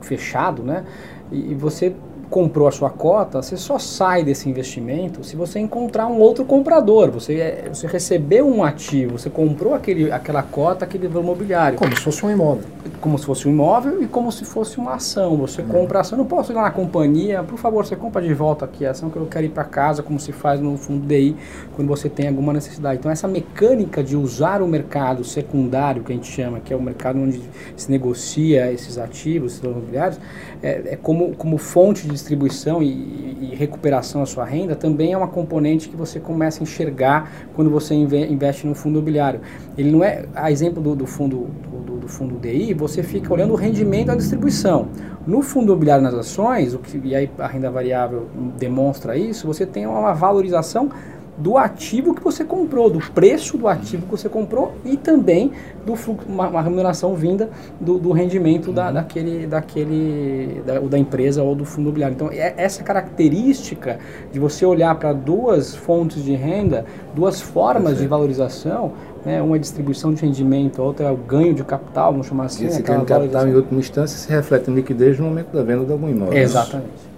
fechado, né? E, e você comprou a sua cota, você só sai desse investimento se você encontrar um outro comprador. Você, é, você recebeu um ativo, você comprou aquele, aquela cota, aquele imobiliário. Como se fosse um imóvel. Como se fosse um imóvel e como se fosse uma ação. Você uhum. compra a ação. Não posso ir lá na companhia, por favor, você compra de volta aqui a ação que eu quero ir para casa, como se faz no fundo DI, quando você tem alguma necessidade. Então, essa mecânica de usar o mercado secundário, que a gente chama, que é o mercado onde se negocia esses ativos, esses imobiliários, é, é como, como fonte de distribuição e, e, recuperação da sua renda também é uma componente que você começa a enxergar quando você investe no fundo imobiliário. Ele não é, a exemplo do, do fundo do, do, fundo DI, você fica olhando o rendimento da distribuição. No fundo imobiliário nas ações, o que, e aí a renda variável demonstra isso, você tem uma valorização do ativo que você comprou, do preço do ativo que você comprou e também do fluxo, uma, uma remuneração vinda do, do rendimento da, uhum. daquele, daquele da, da, empresa ou do fundo imobiliário. Então, é essa característica de você olhar para duas fontes de renda, duas formas de valorização, né, uma é distribuição de rendimento, a outra é o ganho de capital, vamos chamar assim. Esse ganho de capital, em última instância, se reflete em liquidez no momento da venda de algum imóvel. Exatamente.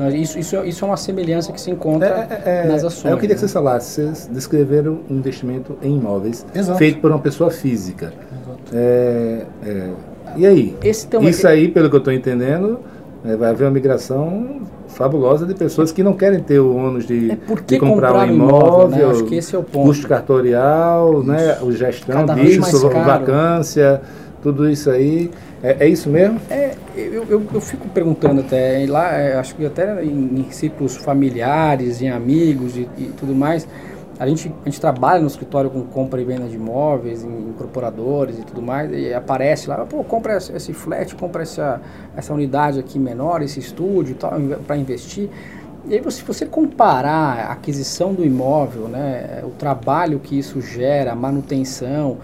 Então, isso, isso, isso é uma semelhança que se encontra é, é, é nas ações. Eu queria né? que você falasse, vocês descreveram um investimento em imóveis Exato. feito por uma pessoa física. É, é, e aí? isso aí, pelo que eu estou entendendo, é, vai haver uma migração fabulosa de pessoas que não querem ter o ônus de, de comprar, comprar um imóvel, imóvel né? Acho que esse é o ponto. custo cartorial, né? o gestão Cada disso, vacância, tudo isso aí. É, é isso mesmo? É, eu, eu, eu, fico perguntando até, lá, é, acho que até em, em ciclos familiares, em amigos e, e, tudo mais, a gente, a gente trabalha no escritório com compra e venda de imóveis, em incorporadores e tudo mais, e aparece lá, pô, compra esse flat, compra essa, essa unidade aqui menor, esse estúdio para investir. E aí, se você comparar a aquisição do imóvel, né, o trabalho que isso gera, a manutenção,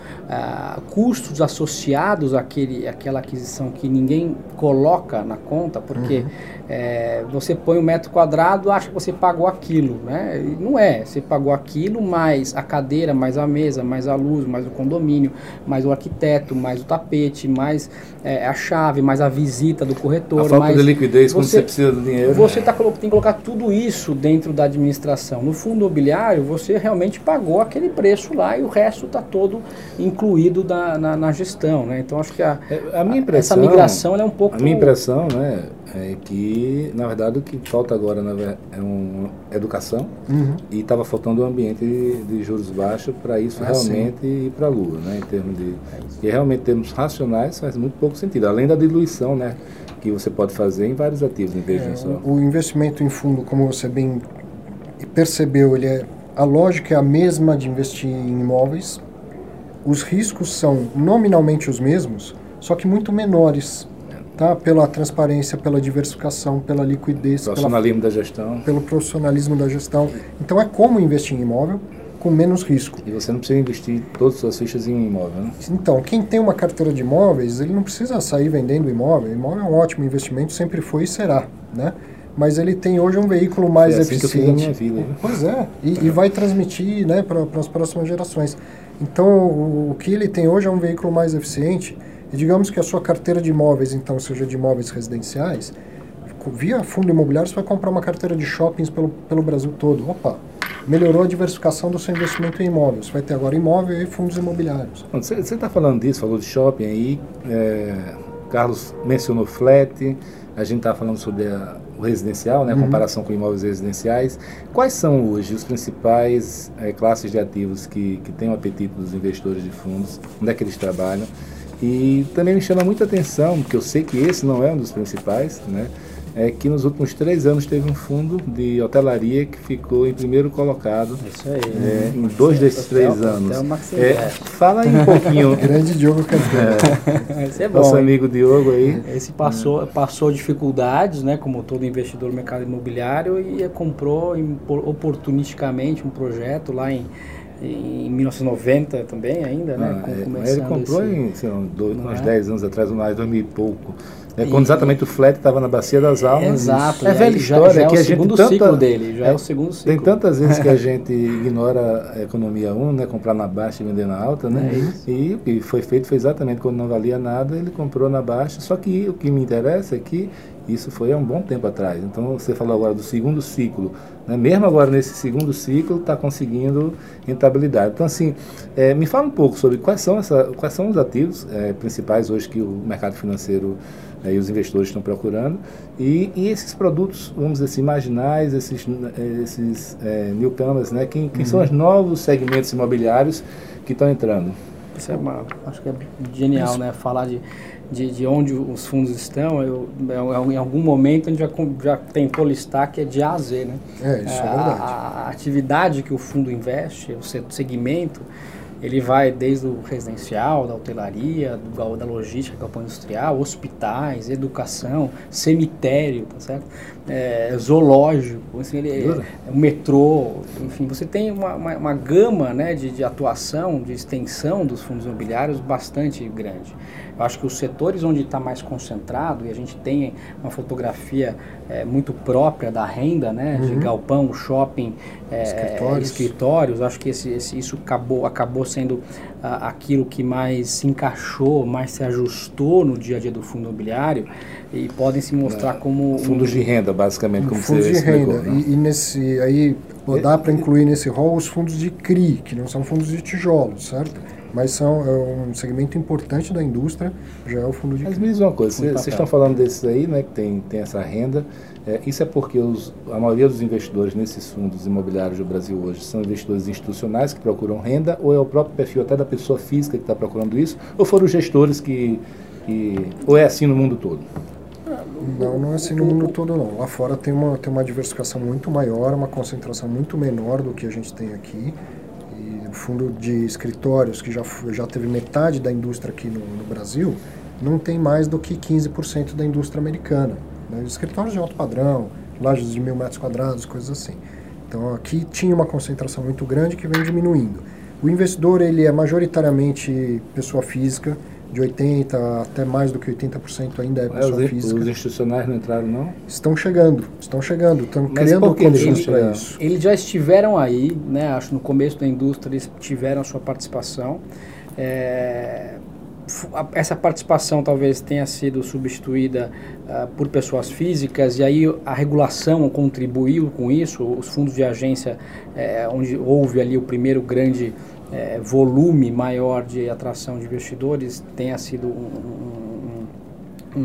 custos associados àquele, àquela aquisição que ninguém coloca na conta, porque uhum. é, você põe um metro quadrado, acha que você pagou aquilo, né? E não é, você pagou aquilo mais a cadeira, mais a mesa, mais a luz, mais o condomínio, mais o arquiteto, mais o tapete, mais é, a chave, mais a visita do corretor. A falta mais de liquidez você, quando você precisa do dinheiro. Você tá, tem que colocar tudo isso dentro da administração. No fundo imobiliário, você realmente pagou aquele preço lá e o resto está todo incluído da, na, na, gestão. Né? Então, acho que a, é, a minha impressão, essa migração é um pouco... A minha impressão né, é que, na verdade, o que falta agora é uma educação uhum. e estava faltando um ambiente de, de juros baixos para isso ah, realmente sim. ir para a lua. Né, em termos de, é e realmente, termos racionais, faz muito pouco sentido. Além da diluição, né? Que você pode fazer em vários ativos em vez de um só. O investimento em fundo, como você bem percebeu, ele é, a lógica é a mesma de investir em imóveis. Os riscos são nominalmente os mesmos, só que muito menores. Tá? Pela transparência, pela diversificação, pela liquidez. Profissionalismo pela, da gestão. Pelo profissionalismo da gestão. Então é como investir em imóvel com menos risco. E você não precisa investir todas as suas fichas em imóvel, né? Então, quem tem uma carteira de imóveis, ele não precisa sair vendendo imóvel. O imóvel é um ótimo investimento, sempre foi e será, né? Mas ele tem hoje um veículo mais é assim eficiente. Que eu minha vida, né? Pois é, e, e vai transmitir né, para as próximas gerações. Então, o, o que ele tem hoje é um veículo mais eficiente. E digamos que a sua carteira de imóveis, então, seja de imóveis residenciais, via fundo imobiliário, você vai comprar uma carteira de shoppings pelo, pelo Brasil todo. Opa, melhorou a diversificação do seu investimento em imóveis. Você vai ter agora imóvel e fundos imobiliários. Você está falando disso, falou de shopping aí. É, Carlos mencionou flat, a gente está falando sobre a, o residencial, né, a uhum. comparação com imóveis residenciais. Quais são hoje os principais é, classes de ativos que, que têm o apetite dos investidores de fundos? Onde é que eles trabalham? E também me chama muita atenção, porque eu sei que esse não é um dos principais, né? É que nos últimos três anos teve um fundo de hotelaria que ficou em primeiro colocado. Isso aí. É, em dois desses três anos. É, fala aí um pouquinho. Grande Diogo Cantão. É, Esse é bom. Nosso amigo Diogo aí. Esse passou, passou dificuldades, né, como todo investidor no mercado imobiliário, e comprou oportunisticamente um projeto lá em em 1990 também ainda, né? Ah, é, ele comprou esse, em sei lá, dois, uns é? 10 anos atrás, mais 2000 e pouco. É, quando exatamente o flat estava na bacia das almas. Exato. É velha história já, já que é a gente tanta, ciclo dele, já é, é, o segundo ciclo. Tem tantas vezes que a gente ignora a economia 1, né, comprar na baixa e vender na alta, né? É e o que foi feito foi exatamente quando não valia nada, ele comprou na baixa. Só que o que me interessa é que isso foi há um bom tempo atrás. Então você falou agora do segundo ciclo. Né? Mesmo agora nesse segundo ciclo está conseguindo rentabilidade. Então assim, é, me fala um pouco sobre quais são, essa, quais são os ativos é, principais hoje que o mercado financeiro é, e os investidores estão procurando e, e, esses produtos, vamos dizer assim, marginais, esses, é, esses é, newcomers, né? Quem, quem uhum. são os novos segmentos imobiliários que estão entrando? Isso é uma, acho que é genial, Isso. né? Falar de de, de onde os fundos estão, eu, eu, em algum momento a gente já, já tentou listar que é de A a Z, né? É, isso é, é verdade. A, a, atividade que o fundo investe, o segmento, ele vai desde o residencial, da hotelaria, do, da logística, campo industrial, hospitais, educação, cemitério, tá certo? É, zoológico, assim, ele, é, é, metrô, enfim, você tem uma, uma, uma gama né, de, de atuação, de extensão dos fundos imobiliários bastante grande. Eu acho que os setores onde está mais concentrado, e a gente tem uma fotografia é, muito própria da renda, né, uhum. de galpão, shopping, é, escritórios. escritórios, acho que esse, esse, isso acabou, acabou sendo ah, aquilo que mais se encaixou, mais se ajustou no dia a dia do fundo imobiliário e podem se mostrar é, como... Fundos um, de renda, basicamente, como fundos você de explicou, renda. Né? E, e, nesse, aí, dá para incluir nesse rol os fundos de CRI, que não são fundos de tijolos, certo? Mas são é um segmento importante da indústria, já é o fundo de Mas me diz uma coisa, vocês estão falando desses aí, né, que tem, tem essa renda, é, isso é porque os, a maioria dos investidores nesses fundos imobiliários do Brasil hoje são investidores institucionais que procuram renda, ou é o próprio perfil até da pessoa física que está procurando isso, ou foram os gestores que, que... ou é assim no mundo todo? Não, não é assim no mundo todo não. Lá fora tem uma, tem uma diversificação muito maior, uma concentração muito menor do que a gente tem aqui fundo de escritórios, que já, já teve metade da indústria aqui no, no Brasil, não tem mais do que 15% da indústria americana. Né? Escritórios de alto padrão, lojas de mil metros quadrados, coisas assim. Então aqui tinha uma concentração muito grande que vem diminuindo. O investidor ele é majoritariamente pessoa física, de 80% até mais do que 80% ainda é pessoa os, física. Os institucionais não entraram, não? Estão chegando, estão chegando, estão criando condições para isso. Eles já estiveram aí, né, acho no começo da indústria eles tiveram a sua participação. É, essa participação talvez tenha sido substituída uh, por pessoas físicas e aí a regulação contribuiu com isso, os fundos de agência, é, onde houve ali o primeiro grande é, volume maior de atração de investidores tenha sido um, um,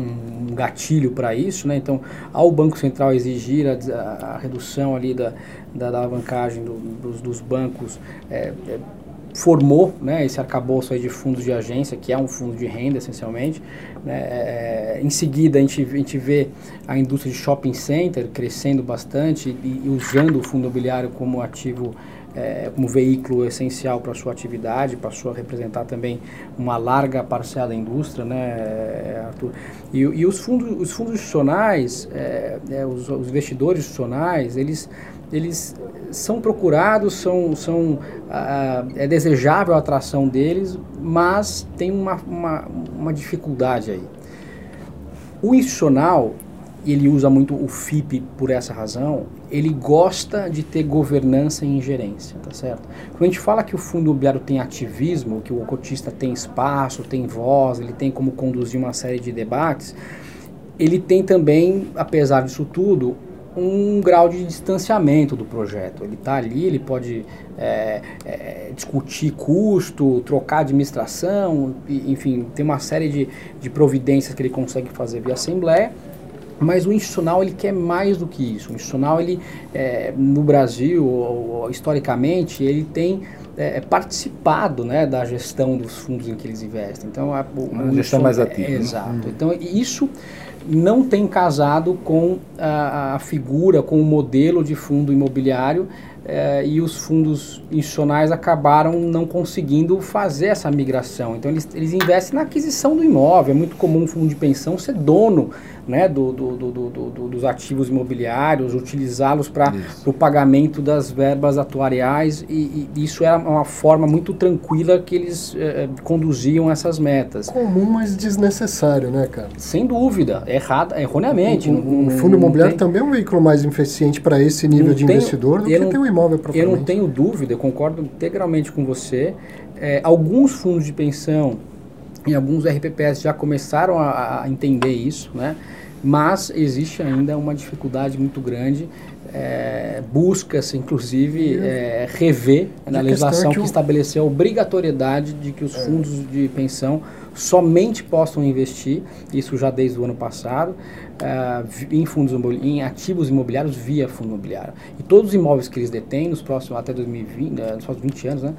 um gatilho para isso, né? Então, ao Banco Central exigir a, a, redução ali da, da, da alavancagem do, dos, dos, bancos, é, é, formou né, esse arcabouço aí de fundos de agência, que é um fundo de renda essencialmente. Né, é, em seguida, a gente, a gente vê a indústria de shopping center crescendo bastante e, e usando o fundo imobiliário como ativo é, como veículo essencial para a sua atividade, passou a representar também uma larga parcela da indústria, né, Arthur? E, e os, fundos, os fundos institucionais, é, é, os, os, investidores institucionais, eles, eles são procurados, são, são, ah, é desejável a atração deles, mas tem uma, uma, uma dificuldade aí. O institucional, ele usa muito o FIP por essa razão, ele gosta de ter governança e ingerência, tá certo? Quando a gente fala que o fundo imobiliário tem ativismo, que o cotista tem espaço, tem voz, ele tem como conduzir uma série de debates, ele tem também, apesar disso tudo, um grau de distanciamento do projeto. Ele está ali, ele pode é, é, discutir custo, trocar administração, enfim, tem uma série de, de providências que ele consegue fazer via assembleia mas o institucional ele quer mais do que isso. O institucional ele é, no Brasil ou, ou, historicamente ele tem é, participado né, da gestão dos fundos em que eles investem. Então a, o, Uma gestão mais ativa. É, né? Exato. Hum. Então isso não tem casado com a, a, figura, com o modelo de fundo imobiliário é, e os fundos institucionais acabaram não conseguindo fazer essa migração. Então eles, eles investem na aquisição do imóvel. É muito comum um fundo de pensão ser dono né, do, do, do, do dos ativos imobiliários, utilizá-los para o pagamento das verbas atuariais e, e, isso era uma forma muito tranquila que eles eh, conduziam essas metas. Comum, mas desnecessário, né, cara? Sem dúvida, errada, erroneamente. O, o, o fundo imobiliário tem, também é um veículo mais eficiente para esse nível de tenho, investidor do que ter um imóvel Eu não tenho dúvida, eu concordo integralmente com você. É, alguns fundos de pensão e alguns RPPS já começaram a, a entender isso, né? mas existe ainda uma dificuldade muito grande. É, Busca-se, inclusive, é, rever na legislação que, que, estabeleceu a obrigatoriedade de que os é. fundos de pensão somente possam investir, isso já desde o ano passado, uh, em fundos em ativos imobiliários via fundo imobiliário. E todos os imóveis que eles detêm nos próximos até 2020, uh, nos próximos 20 anos, né?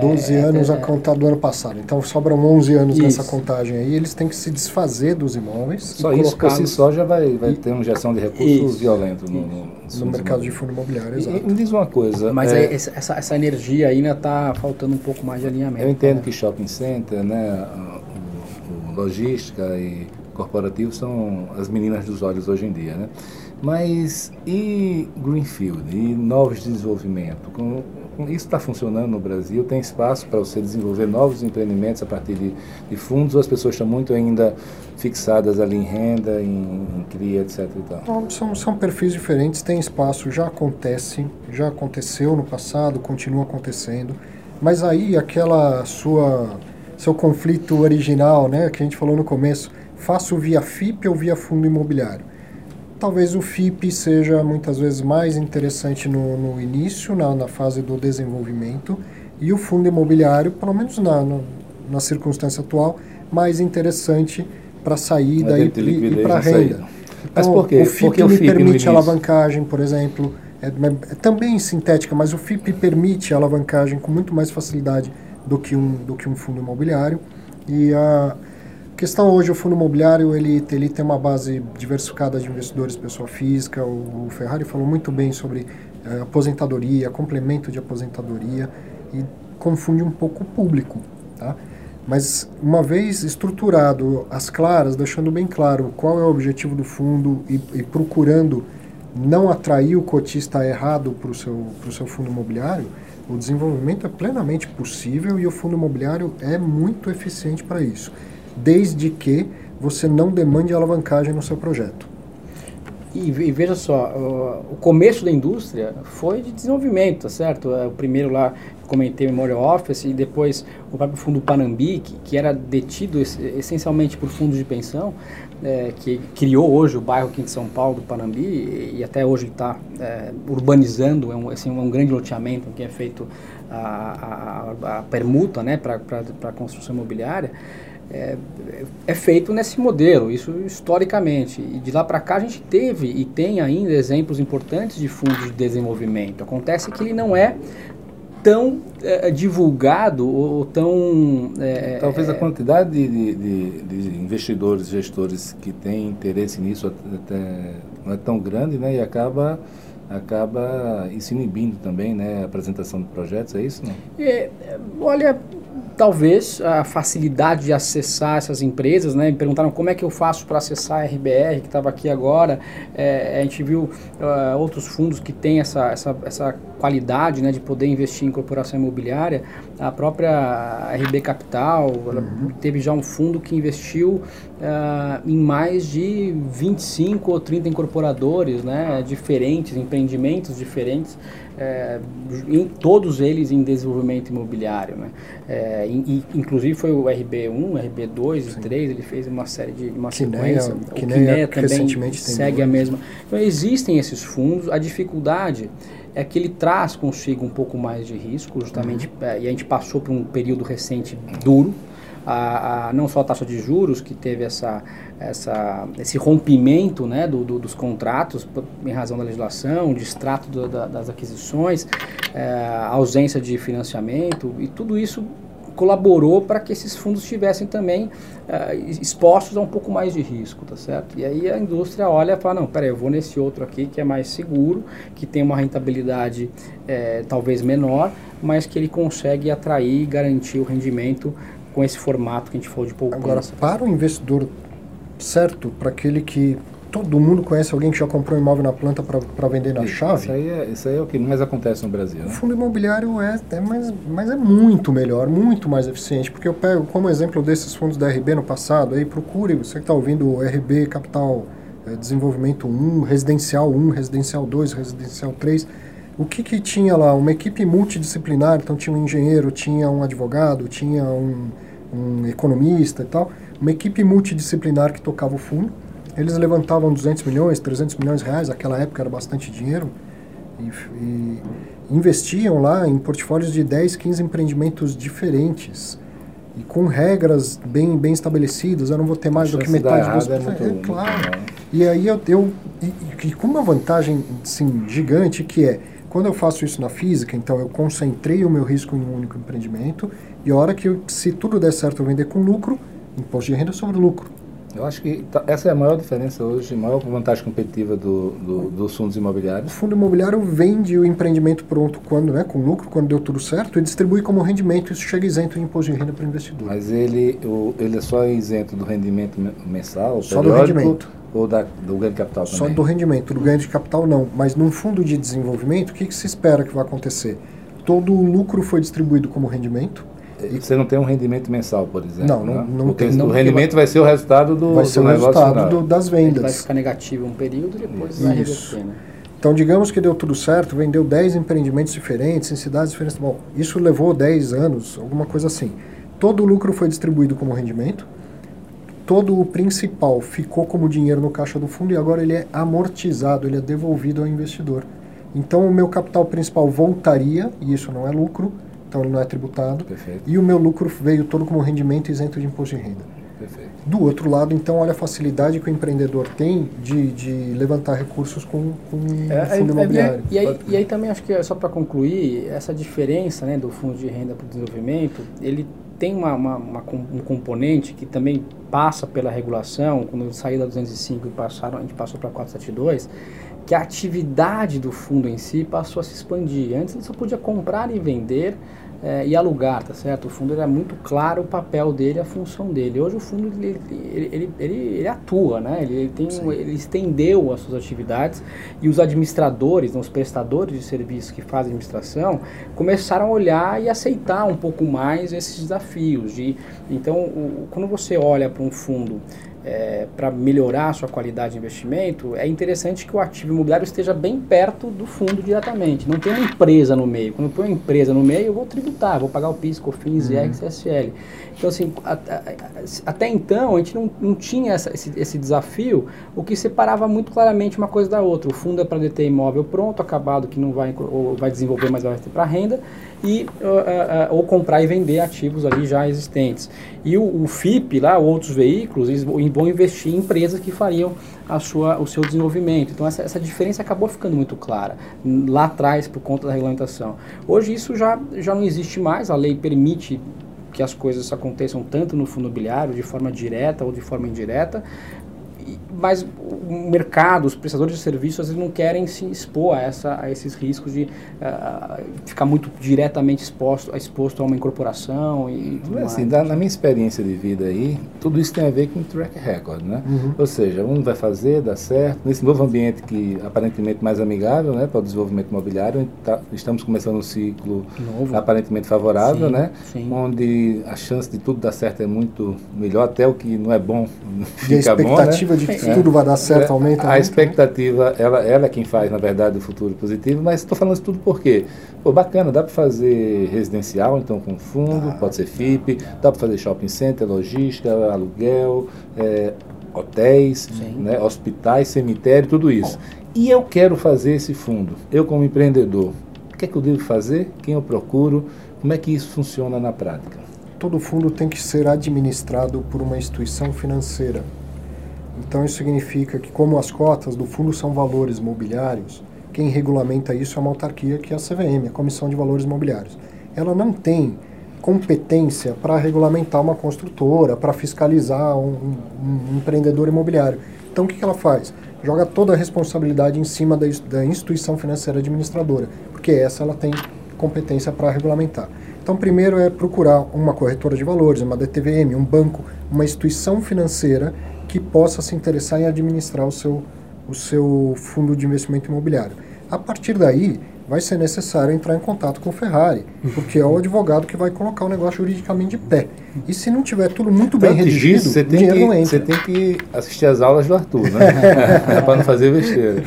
12 é, anos até, a contar do ano passado. Então sobram 11 anos isso. nessa contagem aí. Eles têm que se desfazer dos imóveis. Só isso por si só já vai, vai ter uma injeção de recursos isso. violento no, no, no mercado de fundo imobiliário. Exato. E, me diz uma coisa. Mas é, essa, essa energia ainda está faltando um pouco mais de alinhamento. Eu entendo né? que shopping center, né, o, o logística e corporativo são as meninas dos olhos hoje em dia, né? Mas e Greenfield, e novos desenvolvimentos? Com, isso está funcionando no Brasil? Tem espaço para você desenvolver novos empreendimentos a partir de, de, fundos ou as pessoas estão muito ainda fixadas ali em renda, em, em cria, etc. Então, são, são perfis diferentes, tem espaço, já acontece, já aconteceu no passado, continua acontecendo, mas aí aquela sua seu conflito original, né, que a gente falou no começo, faço via FIP ou via fundo imobiliário? Talvez o FIP seja muitas vezes mais interessante no, no início, na, na, fase do desenvolvimento, e o fundo imobiliário, pelo menos na, na, na circunstância atual, mais interessante para saída e, e, e para renda. Então, mas por quê? O FIP Porque me FIP permite alavancagem, por exemplo, é, é, também sintética, mas o FIP permite alavancagem com muito mais facilidade do que um, do que um fundo imobiliário. E a questão hoje, o fundo imobiliário, ele, ele tem uma base diversificada de investidores, pessoa física. O, o Ferrari falou muito bem sobre é, aposentadoria, complemento de aposentadoria e confunde um pouco o público, tá? Mas uma vez estruturado as claras, deixando bem claro qual é o objetivo do fundo e, e procurando não atrair o cotista errado para o seu, seu fundo imobiliário, o desenvolvimento é plenamente possível e o fundo imobiliário é muito eficiente para isso desde que você não demande alavancagem no seu projeto. E, e veja só, o, começo da indústria foi de desenvolvimento, tá certo? É, o primeiro lá, comentei, Memorial Office, e depois o próprio fundo Panambi, que, que era detido essencialmente por fundos de pensão, é, que criou hoje o bairro aqui de São Paulo, do Panambi, e, e até hoje está é, urbanizando, é um, assim, um grande loteamento que é feito a, a, a permuta né, para a construção imobiliária é, é, feito nesse modelo, isso historicamente. E de lá para cá a gente teve e tem ainda exemplos importantes de fundos de desenvolvimento. Acontece que ele não é tão é, divulgado ou tão... É, Talvez a quantidade de, de, de, investidores, gestores que têm interesse nisso até não é tão grande né, e acaba acaba se inibindo também, né, a apresentação de projetos, é isso? Não? É, olha, talvez a facilidade de acessar essas empresas, né? Me perguntaram como é que eu faço para acessar a RBR, que estava aqui agora. É, a gente viu uh, outros fundos que têm essa, essa, essa qualidade né, de poder investir em corporação imobiliária. A própria RB Capital uhum. teve já um fundo que investiu uh, em mais de 25 ou 30 incorporadores né, diferentes, empreendimentos diferentes é, em todos eles em desenvolvimento imobiliário. Né? É, in, inclusive foi o RB1, RB2 Sim. e 3, ele fez uma série de uma Quineia, sequência. O Quineia, também segue a mesma. Então existem esses fundos, a dificuldade é que ele traz consigo um pouco mais de risco, justamente, uhum. é, e a gente passou por um período recente duro, a, a, não só a taxa de juros, que teve essa, essa, esse rompimento né, do, do, dos contratos em razão da legislação, o distrato do, da, das aquisições, é, ausência de financiamento, e tudo isso colaborou para que esses fundos estivessem também uh, expostos a um pouco mais de risco, tá certo? E aí a indústria olha e fala, não, peraí, eu vou nesse outro aqui que é mais seguro, que tem uma rentabilidade é, talvez menor, mas que ele consegue atrair e garantir o rendimento com esse formato que a gente falou de poupança. Agora, para o investidor certo, para aquele que todo mundo conhece alguém que já comprou um imóvel na planta para vender na isso, chave. Isso aí, é, isso aí é o que mais acontece no Brasil. Né? O fundo imobiliário é, é mais, mas é muito melhor, muito mais eficiente. Porque eu pego como exemplo desses fundos da RB no passado, aí procure, você que está ouvindo o RB Capital é, Desenvolvimento 1, Residencial 1, Residencial 2, Residencial 3. O que, que tinha lá? Uma equipe multidisciplinar, então tinha um engenheiro, tinha um advogado, tinha um, um economista e tal. Uma equipe multidisciplinar que tocava o fundo eles levantavam 200 milhões, 300 milhões de reais, naquela época era bastante dinheiro, e, e investiam lá em portfólios de 10, 15 empreendimentos diferentes e com regras bem, bem estabelecidas. Eu não vou ter mais do que metade dos... É, muito, é, é claro. e aí eu, eu e, e, com uma vantagem assim, gigante que é quando eu faço isso na física, então eu concentrei o meu risco em um único empreendimento e a hora que eu, se tudo der certo eu vender com lucro, imposto de renda sobre lucro. Eu acho que tá, essa é a maior diferença hoje, a maior vantagem competitiva do, do, dos fundos imobiliários. O fundo imobiliário vende o empreendimento pronto quando, né, com lucro, quando deu tudo certo, e distribui como rendimento, isso chega isento de imposto de renda para o investidor. Mas ele, o, ele é só isento do rendimento mensal, só do rendimento. Ou da, do ganho de capital também? Só do rendimento, do ganho de capital não. Mas num fundo de desenvolvimento, o que, que se espera que vai acontecer? Todo o lucro foi distribuído como rendimento, você não tem um rendimento mensal, por exemplo. Não, não, né? não tem. O rendimento vai ser o resultado do, vai ser do o resultado do, das vendas. Ele vai ficar negativo um período e depois Isso. vai reverter, né? Então, digamos que deu tudo certo, vendeu 10 empreendimentos diferentes, em cidades diferentes. Bom, isso levou 10 anos, alguma coisa assim. Todo o lucro foi distribuído como rendimento, todo o principal ficou como dinheiro no caixa do fundo e agora ele é amortizado, ele é devolvido ao investidor. Então, o meu capital principal voltaria, e isso não é lucro, então ele não é tributado. Perfeito. E o meu lucro veio todo como rendimento isento de imposto de renda. Perfeito. Do outro lado, então, olha a facilidade que o empreendedor tem de, de levantar recursos com, com é, fundo é, imobiliário. É, e, aí, e aí também acho que, é só para concluir, essa diferença né, do fundo de renda para o desenvolvimento, ele tem uma, uma, uma, um componente que também passa pela regulação, quando saiu da 205 e passaram, a gente passou para 472, que a atividade do fundo em si passou a se expandir. Antes ele só podia comprar e vender é, e alugar, tá certo? O fundo era muito claro o papel dele, a função dele. Hoje o fundo ele, ele, ele, ele, ele atua, né? Ele, tem, ele estendeu as suas atividades e os administradores, os prestadores de serviços que fazem administração, começaram a olhar e aceitar um pouco mais esses desafios. De, então, o, quando você olha para um fundo é, para melhorar a sua qualidade de investimento, é interessante que o ativo imobiliário esteja bem perto do fundo diretamente. Não tem uma empresa no meio. Quando eu ponho uma empresa no meio, eu vou tributar, vou pagar o PIS, COFINS, uhum. IR, CSL. Então, assim, até então, a gente não, não tinha essa, esse, esse, desafio, o que separava muito claramente uma coisa da outra. O fundo é para deter imóvel pronto, acabado, que não vai, ou vai desenvolver, mas vai ter para renda, e, uh, uh, ou comprar e vender ativos ali já existentes. E o, o FIP, lá, outros veículos, eles vão investir em empresas que fariam a sua, o seu desenvolvimento. Então, essa, essa diferença acabou ficando muito clara lá atrás, por conta da regulamentação. Hoje, isso já, já não existe mais, a lei permite que as coisas aconteçam tanto no fundo imobiliário, de forma direta ou de forma indireta, mas o mercado, os prestadores de serviços, às vezes não querem se expor a, essa, a esses riscos de uh, ficar muito diretamente exposto, exposto a uma incorporação. E é assim, da, na minha experiência de vida aí, tudo isso tem a ver com track record, né? Uhum. Ou seja, um vai fazer, dá certo. Nesse novo ambiente que aparentemente mais amigável né, para o desenvolvimento imobiliário, tá, estamos começando um ciclo novo. aparentemente favorável, sim, né? Sim. Onde a chance de tudo dar certo é muito melhor, até o que não é bom fica bom, né? De que é. tudo vai dar certo aumenta. A expectativa, ela, ela é quem faz, na verdade, o futuro positivo, mas estou falando isso tudo porque, pô, bacana, dá para fazer residencial, então com fundo, ah, pode ser FIP, dá para fazer shopping center, logística, aluguel, é, hotéis, né, hospitais, cemitério, tudo isso. E eu quero fazer esse fundo, eu como empreendedor, o que é que eu devo fazer? Quem eu procuro? Como é que isso funciona na prática? Todo fundo tem que ser administrado por uma instituição financeira então isso significa que como as cotas do fundo são valores mobiliários, quem regulamenta isso é uma autarquia que é a CVM, a Comissão de Valores Mobiliários. Ela não tem competência para regulamentar uma construtora, para fiscalizar um, um, um, empreendedor imobiliário. Então, o que, que ela faz? Joga toda a responsabilidade em cima da, da instituição financeira administradora, porque essa ela tem competência para regulamentar. Então, primeiro é procurar uma corretora de valores, uma DTVM, um banco, uma instituição financeira que possa se interessar em administrar o seu, o seu fundo de investimento imobiliário. A partir daí, vai ser necessário entrar em contato com o Ferrari, porque é o advogado que vai colocar o negócio juridicamente de pé. E se não tiver tudo muito bem redigido, você tem dinheiro que, não entra. Você tem que assistir às aulas do Arthur, né? para não fazer besteira.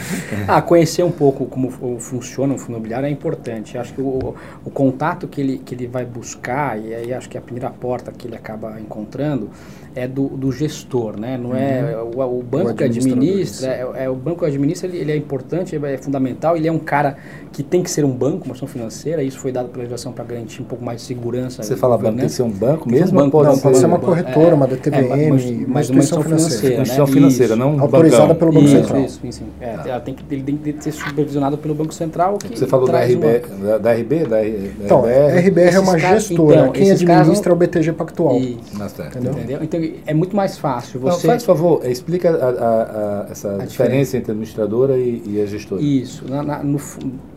Ah, conhecer um pouco como funciona o fundo imobiliário é importante. Acho que o, o contato que ele, que ele vai buscar, e aí acho que a primeira porta que ele acaba encontrando, é do, do gestor, né? Não é uhum. o, o, banco o que administra, é, é, o banco que administra, ele, ele, é importante, é fundamental, ele é um cara que tem que ser um banco, uma ação financeira, isso foi dado pela legislação para garantir um pouco mais de segurança. Você fala banco, tem que ser um banco mesmo? Um banco, pode, não, ser, pode ser uma corretora, é, uma DTVM, é, mas, mas uma instituição financeira. Uma instituição financeira, não um Autorizada pelo Banco isso, Central. Isso, isso, é, ah. ela tem que, ele tem que ser supervisionado pelo Banco Central. Que Você falou da RB, da, da RB? Da, então, a RBR é uma gestora, então, quem administra é o BTG Pactual. Entendeu? Então é muito mais fácil. Você... Não, faz favor, explica a, a, a, essa a diferença entre a administradora e, e a gestora. Isso. Na, na, no,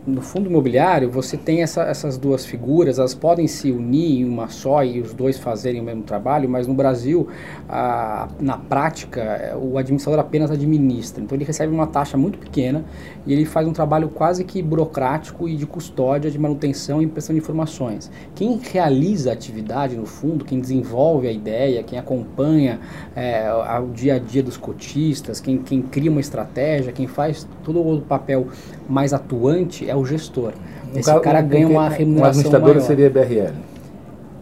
no fundo imobiliário, você tem essa, essas duas figuras, elas podem se unir em uma só e os dois fazerem o mesmo trabalho, mas no Brasil, a, na prática, o administrador apenas administra. Então ele recebe uma taxa muito pequena e ele faz um trabalho quase que burocrático e de custódia, de manutenção e impressão de informações. Quem realiza a atividade no fundo, quem desenvolve a ideia, quem acompanha é, o dia a dia dos cotistas, quem, quem cria uma estratégia, quem faz todo o papel mais atuante é o gestor. Esse cara, cara ganha uma remuneração Uma administradora maior. seria BRL.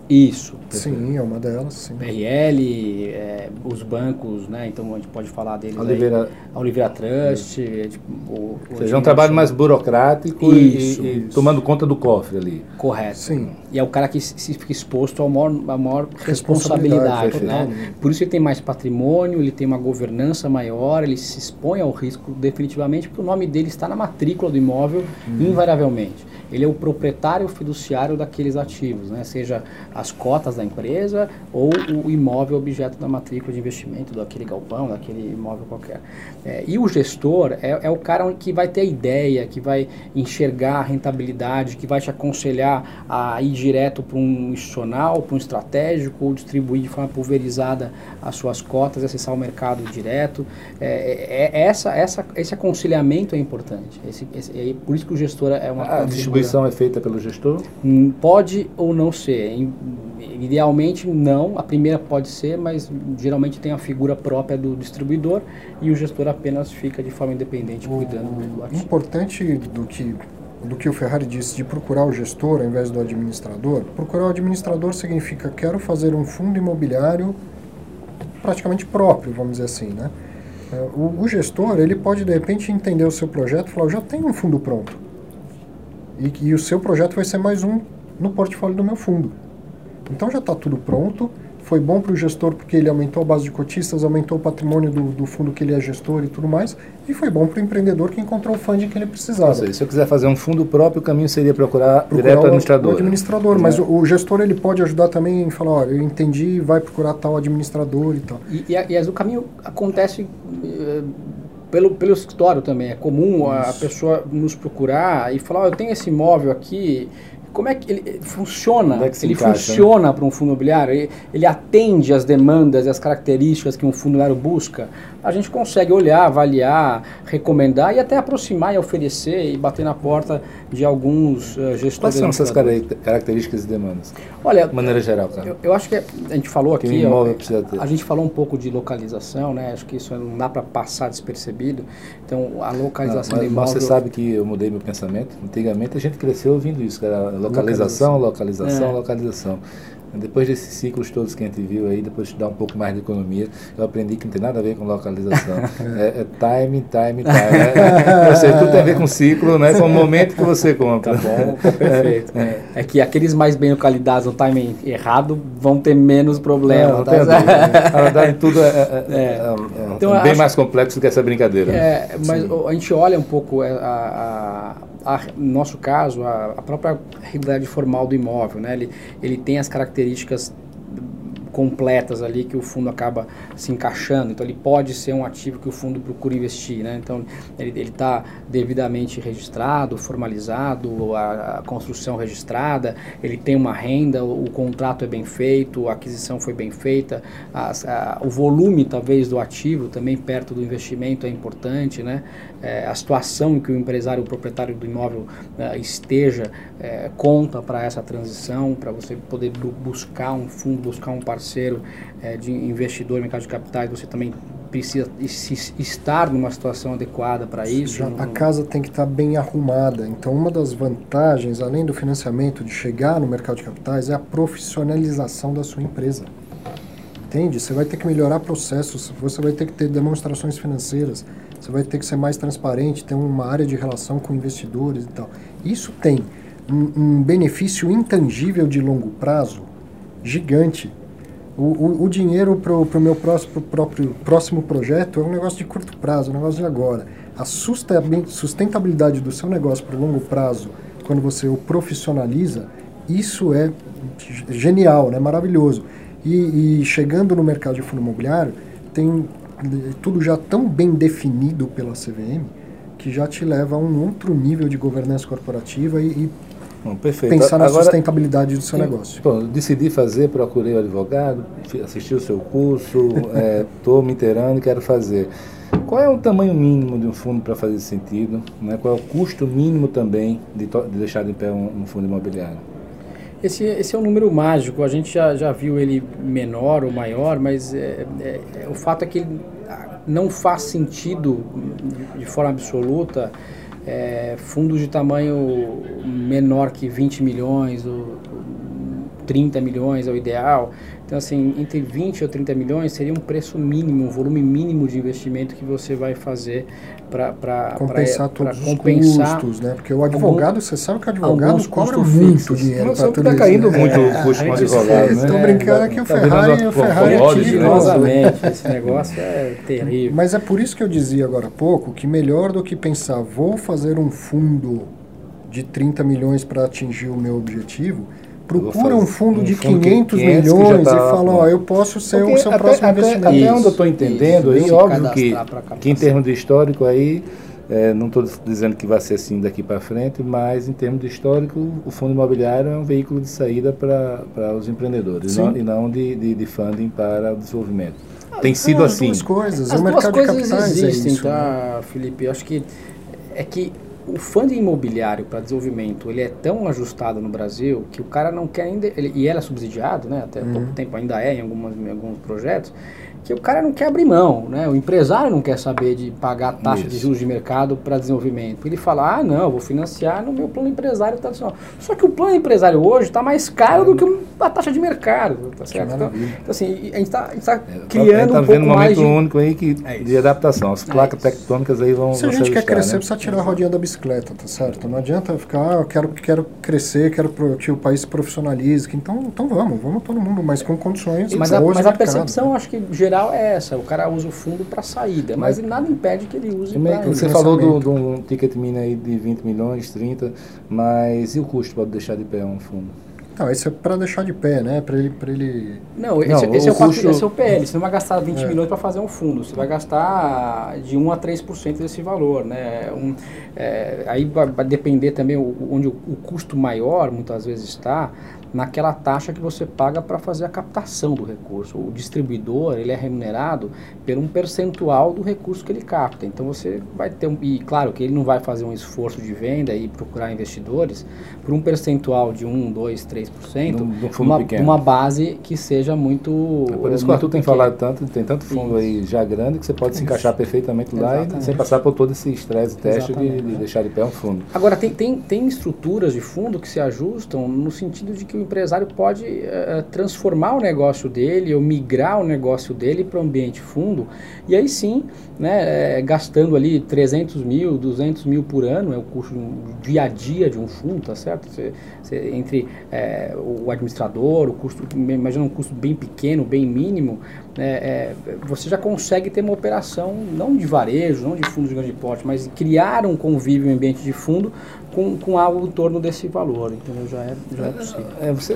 Isso. Sim, é uma delas. Sim. BRL, é, os bancos, né? Então a gente pode falar deles Oliveira, aí. A Oliveira Trust. É, tipo, o, o seja, é um trabalho mais burocrático isso, e, e tomando conta do cofre ali. Correto. Sim. E é o cara que se fica exposto a maior, a maior responsabilidade. né? Por isso ele tem mais patrimônio, ele tem uma governança maior, ele se expõe ao risco definitivamente, porque o nome dele está na matrícula do imóvel, hum. invariavelmente ele é o proprietário fiduciário daqueles ativos, né? seja as cotas da empresa ou o imóvel objeto da matrícula de investimento daquele galpão, daquele imóvel qualquer. É, e o gestor é, é, o cara que vai ter a ideia, que vai enxergar a rentabilidade, que vai te aconselhar a ir direto para um institucional, para um estratégico ou distribuir de forma pulverizada as suas cotas, acessar o mercado direto. É, é, é essa, essa, esse aconselhamento é importante. Esse, esse, é por isso que o gestor é uma. A distribuição é feita pelo gestor? Hum, pode ou não ser. Idealmente não, a primeira pode ser, mas geralmente tem a figura própria do distribuidor e o gestor apenas fica de forma independente cuidando do ativo. importante do que do que o Ferrari disse de procurar o gestor ao invés do administrador, procurar o administrador significa quero fazer um fundo imobiliário praticamente próprio, vamos dizer assim, né? É, o, o gestor ele pode de repente entender o seu projeto e falar, eu já tenho um fundo pronto e, e o seu projeto vai ser mais um no portfólio do meu fundo. Então já está tudo pronto. Foi bom para o gestor porque ele aumentou a base de cotistas, aumentou o patrimônio do, do fundo que ele é gestor e tudo mais. E foi bom para o empreendedor que encontrou o funding que ele precisava. Seja, se eu quiser fazer um fundo próprio, o caminho seria procurar, procurar direto o administrador. O administrador, mas o, o, gestor ele pode ajudar também em falar, olha, eu entendi, vai procurar tal administrador e tal. E, e, e o caminho acontece uh, pelo, pelo escritório também. É comum a, a pessoa nos procurar e falar, oh, eu tenho esse imóvel aqui, como é que ele funciona? É que ele encaixa, né? funciona né? para um fundo imobiliário? Ele, ele, atende às demandas e às características que um fundo imobiliário busca? A gente consegue olhar, avaliar, recomendar e até aproximar e oferecer e bater na porta de alguns uh, gestores. Quais são essas características e demandas? Olha, de maneira geral, cara. Eu, eu, acho que a gente falou aqui, ó, a gente falou um pouco de localização, né? Acho que isso não dá para passar despercebido. Então, a localização não, mas, do imóvel... Mas você sabe que eu mudei meu pensamento. Antigamente a gente cresceu ouvindo isso, cara Localização, localização, é. localização. Depois desses ciclos todos que a gente viu aí, depois de estudar um pouco mais de economia, eu aprendi que não tem nada a ver com localização. é, é time, time, time. É, ou seja, tudo tem a ver com ciclo, né? com o momento que você compra. Tá bom, tá perfeito. É, é, que aqueles mais bem localizados no timing errado vão ter menos problema. Não, tá? não Na verdade, tudo é, é, é, é então, bem acho, mais complexo que essa brincadeira. É, mas Sim. a gente olha um pouco a, a a, no nosso caso, a, a própria realidade formal do imóvel, né? ele, ele tem as características completas ali que o fundo acaba se encaixando. Então ele pode ser um ativo que o fundo procura investir. Né? Então ele está devidamente registrado, formalizado, a, a, construção registrada, ele tem uma renda, o, o, contrato é bem feito, a aquisição foi bem feita, as, a, o volume talvez do ativo também perto do investimento é importante. Né? É, a situação em que o empresário, o proprietário do imóvel é, esteja é, conta para essa transição, para você poder buscar um fundo, buscar um parceiro parceiro é, de investidor no mercado de capitais, você também precisa estar numa situação adequada para isso. Já, a casa tem que estar bem arrumada. Então, uma das vantagens, além do financiamento, de chegar no mercado de capitais, é a profissionalização da sua empresa. Entende? Você vai ter que melhorar processos, você vai ter que ter demonstrações financeiras, você vai ter que ser mais transparente, ter uma área de relação com investidores e tal. Isso tem um, um benefício intangível de longo prazo gigante o, o, o dinheiro para o meu próximo, próprio, próximo projeto é um negócio de curto prazo, um negócio de agora. A sustentabilidade do seu negócio para o longo prazo, quando você o profissionaliza, isso é genial, né? maravilhoso. E, e chegando no mercado de fundo imobiliário, tem tudo já tão bem definido pela CVM que já te leva a um outro nível de governança corporativa e, e Bom, pensar na Agora, sustentabilidade do seu eu, negócio. Bom, decidi fazer, procurei o advogado, assisti o seu curso, estou é, me inteirando e quero fazer. Qual é o tamanho mínimo de um fundo para fazer sentido? Né? Qual é o custo mínimo também de, de deixar de pé um, um, fundo imobiliário? Esse, esse é um número mágico, a gente já, já viu ele menor ou maior, mas é, é, é o fato é que ele não faz sentido de forma absoluta é, fundos de tamanho menor que 20 milhões ou 30 milhões é o ideal. Então, assim, entre 20 ou 30 milhões seria um preço mínimo, um volume mínimo de investimento que você vai fazer para compensar pra, todos pra compensar os custos, né? Porque o advogado, algum, você sabe que o advogado cobra muito dinheiro para tudo tá caindo isso, né? muito é, o custo com advogado, né? Estou brincando é, que o tá Ferrari, o Ferrari é tiro. Esse negócio é terrível. Mas é por isso que eu dizia agora há pouco que melhor do que pensar, vou fazer um fundo de 30 milhões para atingir o meu objetivo, procura um fundo um de fundo 500, 500 milhões tá, e fala, ó, eu posso ser o seu até, próximo até, investimento. Até onde eu estou entendendo, isso, aí, óbvio que, que em termos de histórico aí, é, não estou dizendo que vai ser assim daqui para frente, mas em termos de histórico, o fundo imobiliário é um veículo de saída para os empreendedores não, e não de, de, de, funding para o desenvolvimento. Tem ah, sido assim. As duas coisas. As o duas mercado coisas de capitais existem, é isso, tá, né? Felipe? Eu acho que é que o fundo imobiliário para desenvolvimento ele é tão ajustado no Brasil que o cara não quer ainda ele, e ele é subsidiado né até uhum. pouco tempo ainda é em, algumas, em alguns projetos que o cara não quer abrir mão, né? O empresário não quer saber de pagar taxa Isso. de juros de mercado para desenvolvimento. Ele fala, ah, não, vou financiar no meu plano empresário tradicional. Só que o plano empresário hoje está mais caro do que a taxa de mercado, tá certo? Então, então, assim, a gente está tá é, criando tá um pouco um mais de... único aí que, é de adaptação. As placas é tectônicas aí vão Se a gente quer crescer, né? precisa tirar a rodinha da bicicleta, tá certo? Não adianta ficar, ah, eu quero, quero crescer, quero que o país se profissionalize. Então, então vamos, vamos todo mundo, mas com condições Mas a, mas a percepção, né? acho que geral é essa. O cara usa o fundo para saída, mas, mas nada impede que ele use para Você falou de do, um ticket mini aí de 20 milhões, 30, mas e o custo para deixar de pé um fundo? Não, esse é para deixar de pé, né? Para ele, pra ele. Não, esse, não, esse, é o custo... esse é o PL. Você não vai gastar 20 é. milhões para fazer um fundo. Você vai gastar de 1 a 3% desse valor, né? Um, é, aí vai, depender também onde o, o custo maior muitas vezes está naquela taxa que você paga para fazer a captação do recurso. O distribuidor ele é remunerado por um percentual do recurso que ele capta. Então você vai ter um, e claro que ele não vai fazer um esforço de venda e procurar investidores por um percentual de 1, 2, 3%, no, no fundo uma, pequeno. uma base que seja muito é por isso que o Arthur tem falado tanto, tem tanto fundo isso. aí já grande que você pode isso. se encaixar perfeitamente lá Exatamente. e sem passar por todo esse estresse teste de, de, deixar de pé um fundo. Agora tem, tem, tem estruturas de fundo que se ajustam no sentido de que o empresário pode uh, transformar o negócio dele ou migrar o negócio dele para o ambiente fundo e aí sim, né, é, gastando ali 300 mil, 200 mil por ano, é o custo um, dia a dia de um fundo, tá certo? Entre é, o administrador, o custo, imagina um custo bem pequeno, bem mínimo, é, você já consegue ter uma operação não de varejo, não de fundos de grande porte, mas criar um convívio em ambiente de fundo com, com algo em torno desse valor, entendeu? Já é, já é possível. É, você,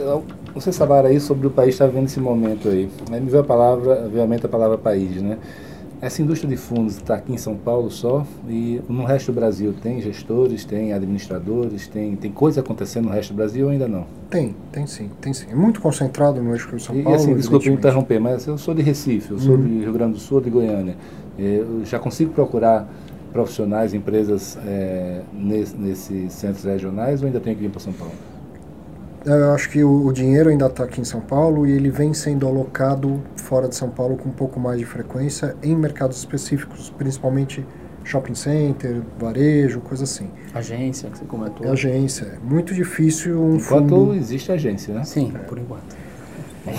você falaram aí sobre o país estar vendo esse momento aí. Aí me veio a palavra, veio a mente a palavra país, né? Essa indústria de fundos está aqui em São Paulo só e no resto do Brasil tem gestores, tem administradores, tem, tem coisa acontecendo no resto do Brasil ou ainda não? Tem, tem sim, tem sim. É muito concentrado no eixo de São Paulo. E assim, desculpe me interromper, mas eu sou de Recife, eu sou uhum. de Rio Grande do Sul, de Goiânia. Eu já consigo procurar profissionais, empresas é, nesse, nesses centros regionais ou ainda tem que vir para São Paulo? Eu acho que o, o dinheiro ainda está aqui em São Paulo e ele vem sendo alocado fora de São Paulo com um pouco mais de frequência em mercados específicos, principalmente shopping center, varejo, coisa assim. Agência, que você comentou. Agência. É muito difícil um enquanto fundo... existe agência, né? Sim, é. por enquanto.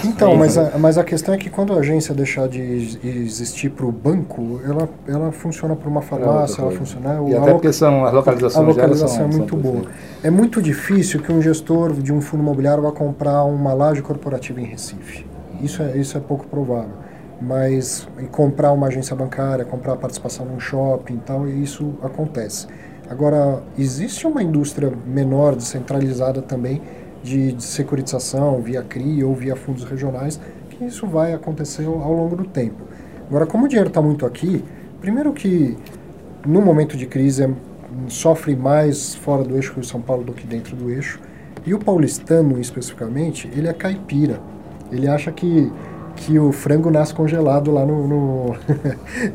Então, mas a, mas a questão é que quando a agência deixar de existir para o banco, ela, ela funciona para uma farmácia, ela funciona... E até porque são, as localizações A localização são, é muito boa. É muito difícil que um gestor de um fundo imobiliário vá comprar uma laje corporativa em Recife. Isso é, isso é pouco provável. Mas comprar uma agência bancária, comprar participação num shopping e tal, isso acontece. Agora, existe uma indústria menor, descentralizada também, de, de securitização via CRI ou via fundos regionais, que isso vai acontecer ao, longo do tempo. Agora, como o dinheiro está muito aqui, primeiro que no momento de crise é, sofre mais fora do eixo Rio São Paulo do que dentro do eixo, e o paulistano especificamente, ele é caipira. Ele acha que, que o frango nasce congelado lá no, no,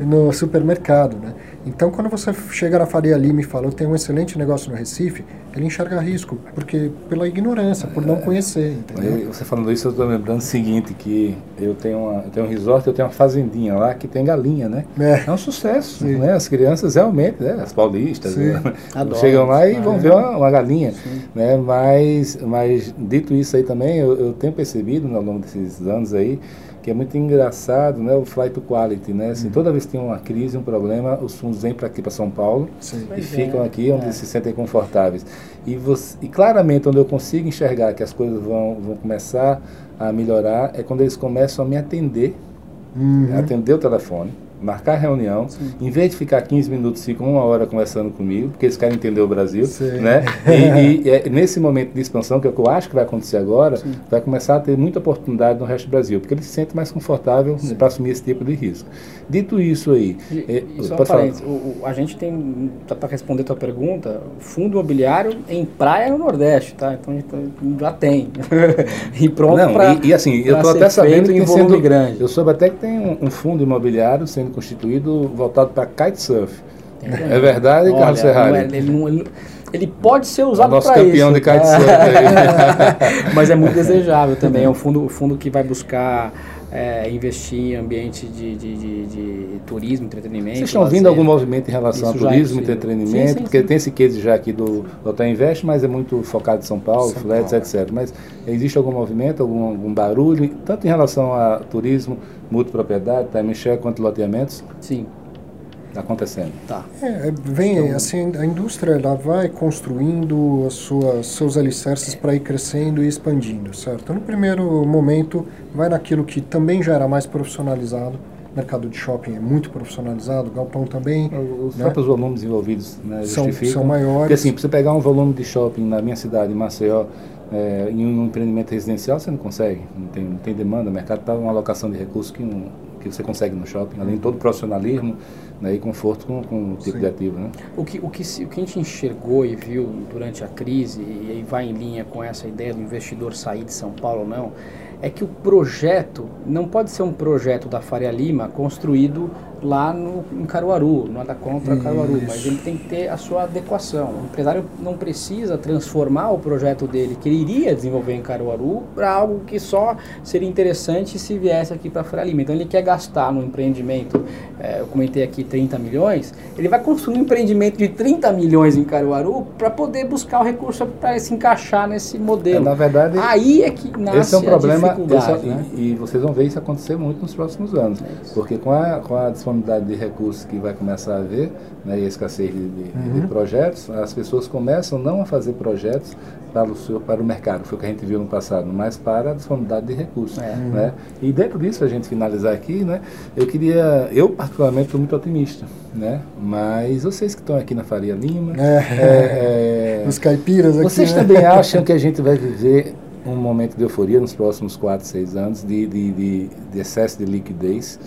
no supermercado, né? Então, quando você chega na Faria Lima e fala, eu tenho um excelente negócio no Recife, ele enxerga risco, porque pela ignorância, por não conhecer, entendeu? Você falando isso, eu estou lembrando o seguinte, que eu tenho, uma, eu tenho um resort, eu tenho uma fazendinha lá que tem galinha, né? É, é um sucesso, Sim. né? As crianças realmente, né? as paulistas, né? chegam lá e vão ver uma, uma galinha, Sim. né? Mas, mas, dito isso aí também, eu, eu tenho percebido ao longo desses anos aí, que é muito engraçado, né, o flight to quality, né? Assim, uhum. toda vez que tem uma crise, um problema, os fundos vêm para aqui para São Paulo Sim. e ficam é. aqui onde é. se sentem confortáveis. E, você, e claramente onde eu consigo enxergar que as coisas vão, vão começar a melhorar é quando eles começam a me atender, uhum. atender o telefone marcar reunião, Sim. em vez de ficar 15 minutos, ficam uma hora conversando comigo, porque eles querem entender o Brasil, Sim. né? E, e é, nesse momento de expansão, que é o que eu acho que vai acontecer agora, Sim. vai começar a ter muita oportunidade no resto do Brasil, porque eles se sentem mais confortável para assumir esse tipo de risco. Dito isso aí, e, é, e pode falar. O, o, a gente tem, para responder a tua pergunta, fundo imobiliário em praia no Nordeste, tá? Então já tem. e pronto para e, e assim, eu estou até sabendo que tem sendo grande. Eu soube até que tem um, um fundo imobiliário sendo constituído voltado para kitesurf. É verdade, Olha, Carlos Ferrari? Não é, ele, não, ele, ele, pode ser usado para isso. Nosso campeão de kitesurf. Mas é muito desejável também. É um fundo, fundo que vai buscar é, investir em ambiente de, de, de, de, turismo, entretenimento. Vocês estão vendo algum movimento em relação Isso a é turismo, é entretenimento? Sim, sim, porque sim. tem esse case já aqui do Hotel Invest, mas é muito focado em São Paulo, São Paulo. etc. Mas existe algum movimento, algum, algum, barulho, tanto em relação a turismo, multipropriedade, time share, quanto loteamentos? Sim. Está acontecendo. Tá. É, vem, então, assim, a indústria ela vai construindo as suas, seus alicerces para ir crescendo e expandindo, certo? No primeiro momento, vai naquilo que também já era mais profissionalizado, mercado de shopping é muito profissionalizado, galpão também. Os né? próprios volumes envolvidos né, são, são maiores. Porque assim, para você pegar um volume de shopping na minha cidade, em Maceió, é, em um empreendimento residencial, você não consegue. Não tem, não tem demanda, o mercado está uma alocação de recursos que, um, que você consegue no shopping, além de todo o profissionalismo né, e conforto com, com o tipo Sim. de ativo. Né? O, que, o, que, o que a gente enxergou e viu durante a crise, e aí vai em linha com essa ideia do investidor sair de São Paulo ou não, é que o projeto não pode ser um projeto da Faria Lima construído lá no, em Caruaru, nada contra Caruaru, mas ele tem que ter a sua adequação. O empresário não precisa transformar o projeto dele, que ele iria desenvolver em Caruaru, para algo que só seria interessante se viesse aqui para Faria Lima. Então ele quer gastar no empreendimento, é, eu comentei aqui 30 milhões, ele vai construir um empreendimento de 30 milhões em Caruaru para poder buscar o recurso para se encaixar nesse modelo. É, na verdade, aí é que nasce esse é um problema, esse é, né? e, e, vocês vão ver isso acontecer muito nos próximos anos, é porque com a, com a disponibilidade de recursos que vai começar a haver, né, e a escassez de, de, uhum. de projetos, as pessoas começam não a fazer projetos para o, seu, para o mercado, foi o que a gente viu no passado, mas para a disponibilidade de recursos. É. Né? E dentro disso, a gente finalizar aqui, né, eu queria, eu particularmente estou muito otimista, né? mas vocês que estão aqui na Faria Lima. É, é. os caipiras aqui, Vocês né? também acham que a gente vai viver um momento de euforia nos próximos 4, 6 anos, de, de, de, de excesso de liquidez,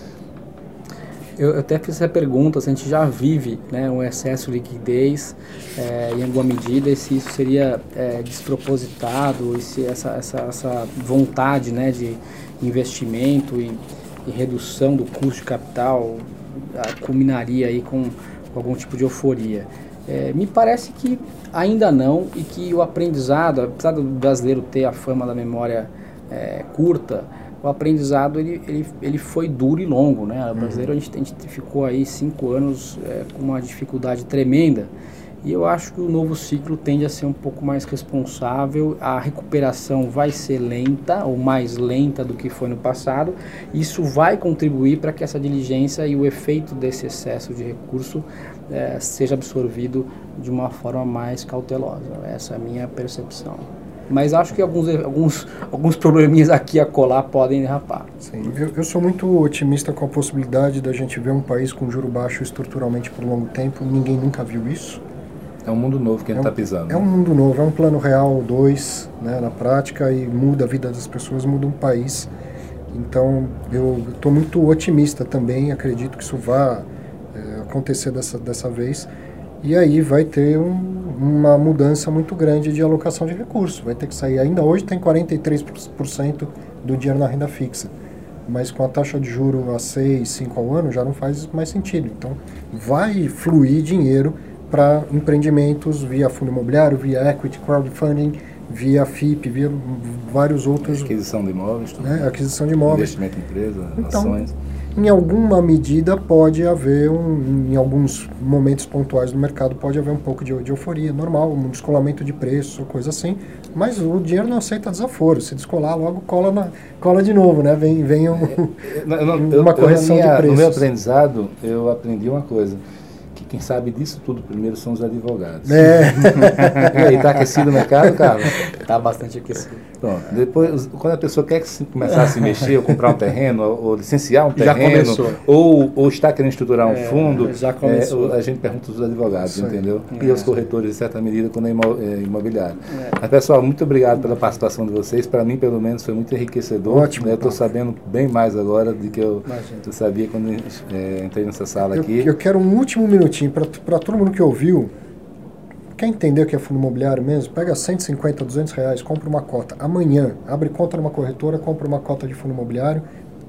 eu, eu, até fiz essa pergunta, se a gente já vive né, um excesso de liquidez é, em alguma medida, e se isso seria é, despropositado, e se essa, essa, essa vontade né, de investimento e, e redução do custo de capital a, culminaria aí com, com, algum tipo de euforia. É, me parece que ainda não, e que o aprendizado, apesar do brasileiro ter a fama da memória curta, o aprendizado ele, ele, ele foi duro e longo, né? O uhum. brasileiro a, gente, a gente ficou aí cinco anos é, com uma dificuldade tremenda e eu acho que o novo ciclo tende a ser um pouco mais responsável, a recuperação vai ser lenta ou mais lenta do que foi no passado. Isso vai contribuir para que essa diligência e o efeito desse excesso de recurso é, seja absorvido de uma forma mais cautelosa. Essa é a minha percepção. Mas acho que alguns, alguns, alguns probleminhas aqui a colar podem derrapar. Sim, eu, eu sou muito otimista com a possibilidade da gente ver um país com juro baixo estruturalmente por longo tempo. Ninguém nunca viu isso. É um mundo novo que a gente está é um, pisando. É um mundo novo, é um plano real 2 né, na prática e muda a vida das pessoas, muda um país. Então eu estou muito otimista também, acredito que isso vá é, acontecer dessa, dessa vez. E aí vai ter um, uma mudança muito grande de alocação de recursos. Vai ter que sair. Ainda hoje tem 43% do dinheiro na renda fixa. Mas com a taxa de juro a 6, 5 ao ano já não faz mais sentido. Então vai fluir dinheiro para empreendimentos via fundo imobiliário, via equity crowdfunding, via FIP, via vários outros. Aquisição de imóveis. Né? Aquisição de imóveis. Investimento em empresa, então, ações em alguma medida pode haver, um, em alguns momentos pontuais do mercado, pode haver um pouco de, de euforia, normal, um descolamento de preço, coisa assim, mas o dinheiro não aceita desaforo, se descolar logo cola, na, cola de novo, né? Vem, vem um, é, uma correção eu, minha, de preços. No meu aprendizado, eu aprendi uma coisa, quem sabe disso tudo primeiro são os advogados. É. e aí, está aquecido o mercado, Carlos? Está bastante aquecido. Pronto. Depois, quando a pessoa quer começar a se mexer, ou comprar um terreno, ou, licenciar um terreno, ou, ou está querendo estruturar um é, fundo, já começou. É, a gente pergunta os advogados, entendeu? É. E os corretores, em certa medida, quando é, é imobiliário. É. Mas, pessoal, muito obrigado pela participação de vocês. Para mim, pelo menos, foi muito enriquecedor. Ótimo. Né? Eu estou sabendo bem mais agora do que eu, eu sabia quando é, entrei nessa sala eu, aqui. Eu quero um último minutinho para todo mundo que ouviu Quer entender o que é fundo imobiliário mesmo? Pega 150, 200 reais, compra uma cota. Amanhã, abre conta numa corretora, compra uma cota de fundo imobiliário,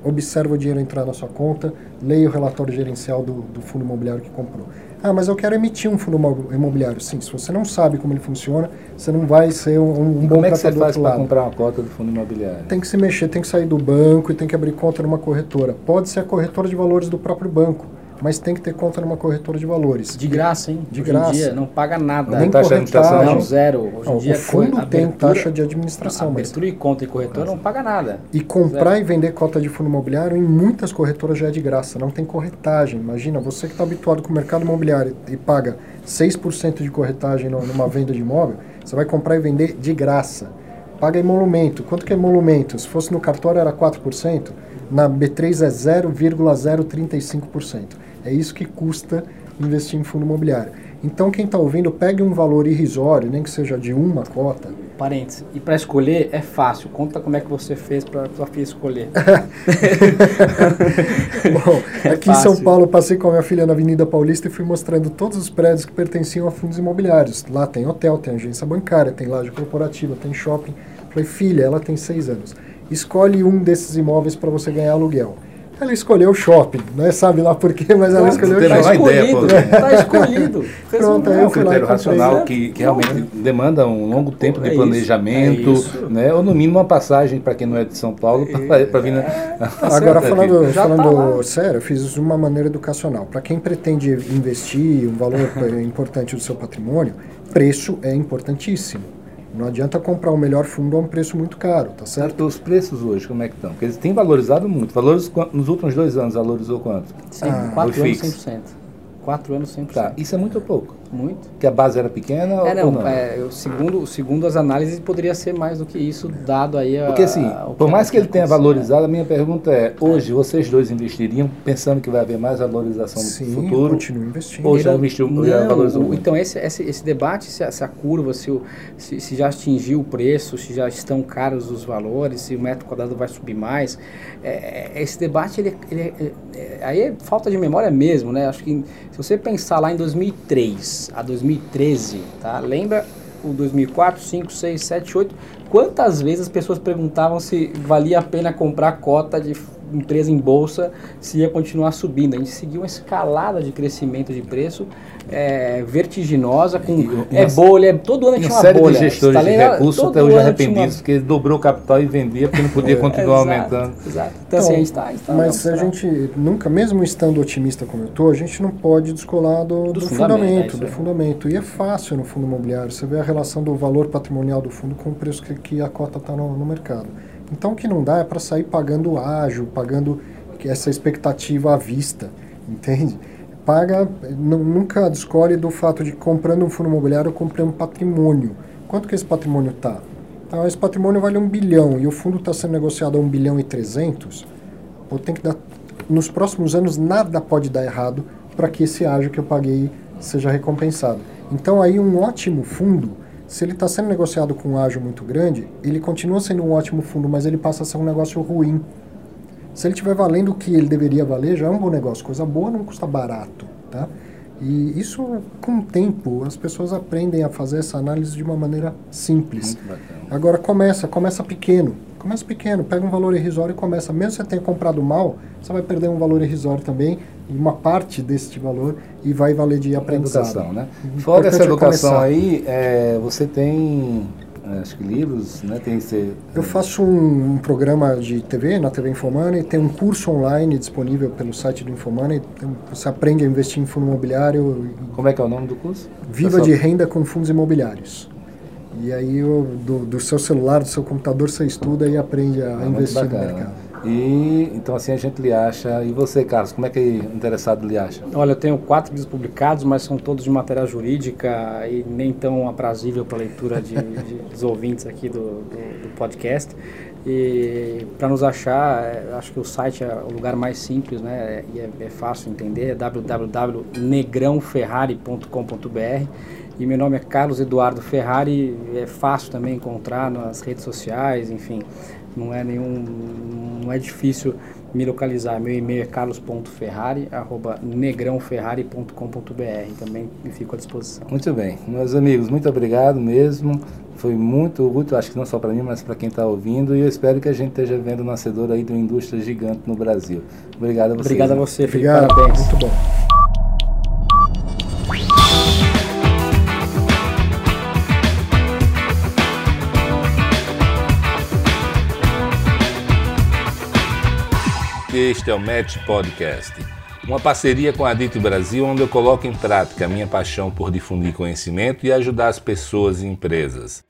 observa o dinheiro entrar na sua conta, leia o relatório gerencial do, do fundo imobiliário que comprou. Ah, mas eu quero emitir um fundo imobiliário. Sim, se você não sabe como ele funciona, você não vai ser um, um bom Como é que você faz para comprar uma cota do fundo imobiliário? Tem que se mexer, tem que sair do banco e tem que abrir conta numa corretora. Pode ser a corretora de valores do próprio banco mas tem que ter conta numa corretora de valores. De graça, hein? De Hoje graça. Dia, não paga nada. Nem taxa de administração? Não, zero. Hoje não, dia, o fundo tem abertura, taxa de administração. Abertura mas... e conta e corretora não paga nada. E comprar zero. e vender cota de fundo imobiliário em muitas corretoras já é de graça, não tem corretagem. Imagina, você que está habituado com o mercado imobiliário e paga 6% de corretagem numa venda de imóvel, você vai comprar e vender de graça. Paga emolumento. Quanto que é emolumento? Se fosse no cartório era 4%, na B3 é 0,035%. É isso que custa investir em fundo imobiliário. Então, quem está ouvindo, pegue um valor irrisório, nem que seja de uma cota. Parênteses. E para escolher é fácil. Conta como é que você fez para sua filha escolher. Bom, é aqui fácil. em São Paulo, passei com a minha filha na Avenida Paulista e fui mostrando todos os prédios que pertenciam a fundos imobiliários. Lá tem hotel, tem agência bancária, tem laje corporativa, tem shopping. Falei, filha, ela tem seis anos. Escolhe um desses imóveis para você ganhar aluguel Ela escolheu o shopping, não sabe lá por quê, mas ela Não, escolheu o Tá shopping. ideia, pô. escolhido, tá escolhido. Pronto, É um critério racional que, que realmente demanda um longo tempo de É isso, planejamento, é isso. né? ou no mínimo uma passagem para quem não é de São Paulo para vir. Na... Agora, Certo, falando, tá falando lá. sério, eu fiz de uma maneira educacional. Para quem pretende investir um valor importante do seu patrimônio, preço é importantíssimo. Não adianta comprar o melhor fundo a um preço muito caro, tá certo? Os preços hoje, como é que estão? Porque eles têm valorizado muito. Valores, nos últimos dois anos, valorizou quanto? Sim, Ah, 4 foi anos fixo. 100%. 4 anos 100%. Tá, isso é muito pouco. Muito. Que a base era pequena É, ou não, não? é, eu- segundo, segundo as análises, poderia ser mais do que isso, dado aí a. Porque assim, o por mais que ele tenha valorizado, a minha pergunta é, hoje vocês dois investiriam pensando que vai haver mais valorização no Sim, futuro? continua investindo. Ou já investiu, já Não, valorizou o- muito? então esse, esse, esse debate, se a, se a curva, se, o, se, se já atingiu o preço, se já estão caros os valores, se o metro quadrado vai subir mais, é, é, esse debate, ele, ele é- é- aí é falta de memória mesmo, né? Acho que se você pensar lá em 2003 a 2013, tá? Lembra o 2004, 5, 6, 7, 8? Quantas vezes as pessoas perguntavam se valia a pena comprar cota de empresa em bolsa, se ia continuar subindo? A gente seguiu uma escalada de crescimento de preço é, vertiginosa, com E uma- é bolha, todo ano Tem tinha uma uma série bolha. de gestores tá de recursos até hoje tinha uma- arrependidos, porque ele dobrou o capital e vendia porque não podia continuar Exato, aumentando. Exato. Então, assim, a gente tá, a gente tá mas a gente nunca, mesmo estando otimista como eu estou, a gente não pode descolar do, Do do fundamento, é fundamento, isso do fundamento. E é fácil no fundo imobiliário. Você vê a relação do valor patrimonial do fundo com o preço que, que a cota está no, no mercado. Então o que não dá é para sair pagando ágil, pagando que essa expectativa à vista, entende? Paga, nu- nunca descolhe do fato de comprando um fundo imobiliário eu comprei um patrimônio. Quanto que esse patrimônio está? Então, esse patrimônio vale um bilhão e o fundo está sendo negociado a um bilhão e trezentos. Pô, tem que dar. Nos próximos anos nada pode dar errado para que esse ágio que eu paguei seja recompensado. Então aí um ótimo fundo, se ele está sendo negociado com um ágio muito grande, ele continua sendo um ótimo fundo, mas ele passa a ser um negócio ruim. Se ele estiver valendo o que ele deveria valer, já é um bom negócio. Coisa boa não custa barato, tá? E isso, com o tempo, as pessoas aprendem a fazer essa análise de uma maneira simples. Agora começa, começa pequeno. Começa pequeno, pega um valor irrisório e começa. Mesmo que você tenha comprado mal, você vai perder um valor irrisório também, e uma parte deste valor, e vai valer de aprendizado. educação, né? O Fora essa é educação começar. aí, é, você tem, acho que livros, né? Tem esse, Eu faço um, um programa de TV, na TV Infomoney, tem um curso online disponível pelo site do Infomoney. Tem- Você aprende a investir em fundo imobiliário, Como é que é o nome do curso? viva Pessoal- de renda com fundos imobiliários. E aí, do, do seu celular, do seu computador, você estuda e aprende a É investir no mercado. E então assim a gente lhe acha. E você, Carlos, como é que interessado lhe acha? Olha, eu tenho quatro livros publicados, mas são todos de matéria jurídica e nem tão aprazível para leitura de, de- dos ouvintes aqui do, do, do podcast. E para nos achar, é, acho que o site é o lugar mais simples, né? E é, é fácil entender, é www.negrãoferrari.com.br. E meu nome é Carlos Eduardo Ferrari, é fácil também encontrar nas redes sociais, enfim, não é nenhum, não é difícil me localizar. Meu e-mail é carlos.ferrari@negrãoferrari.com.br. Também me fico à disposição. Muito bem, meus amigos, muito obrigado mesmo. Foi muito útil, acho que não só para mim, mas para quem está ouvindo. E eu espero que a gente esteja vendo o nascedor aí de uma indústria gigante no Brasil. Obrigado a vocês. Obrigado a você, Felipe. Obrigado, Parabéns. muito bom. Este é o Match Podcast, uma parceria com a Dito Brasil, onde eu coloco em prática a minha paixão por difundir conhecimento e ajudar as pessoas e empresas.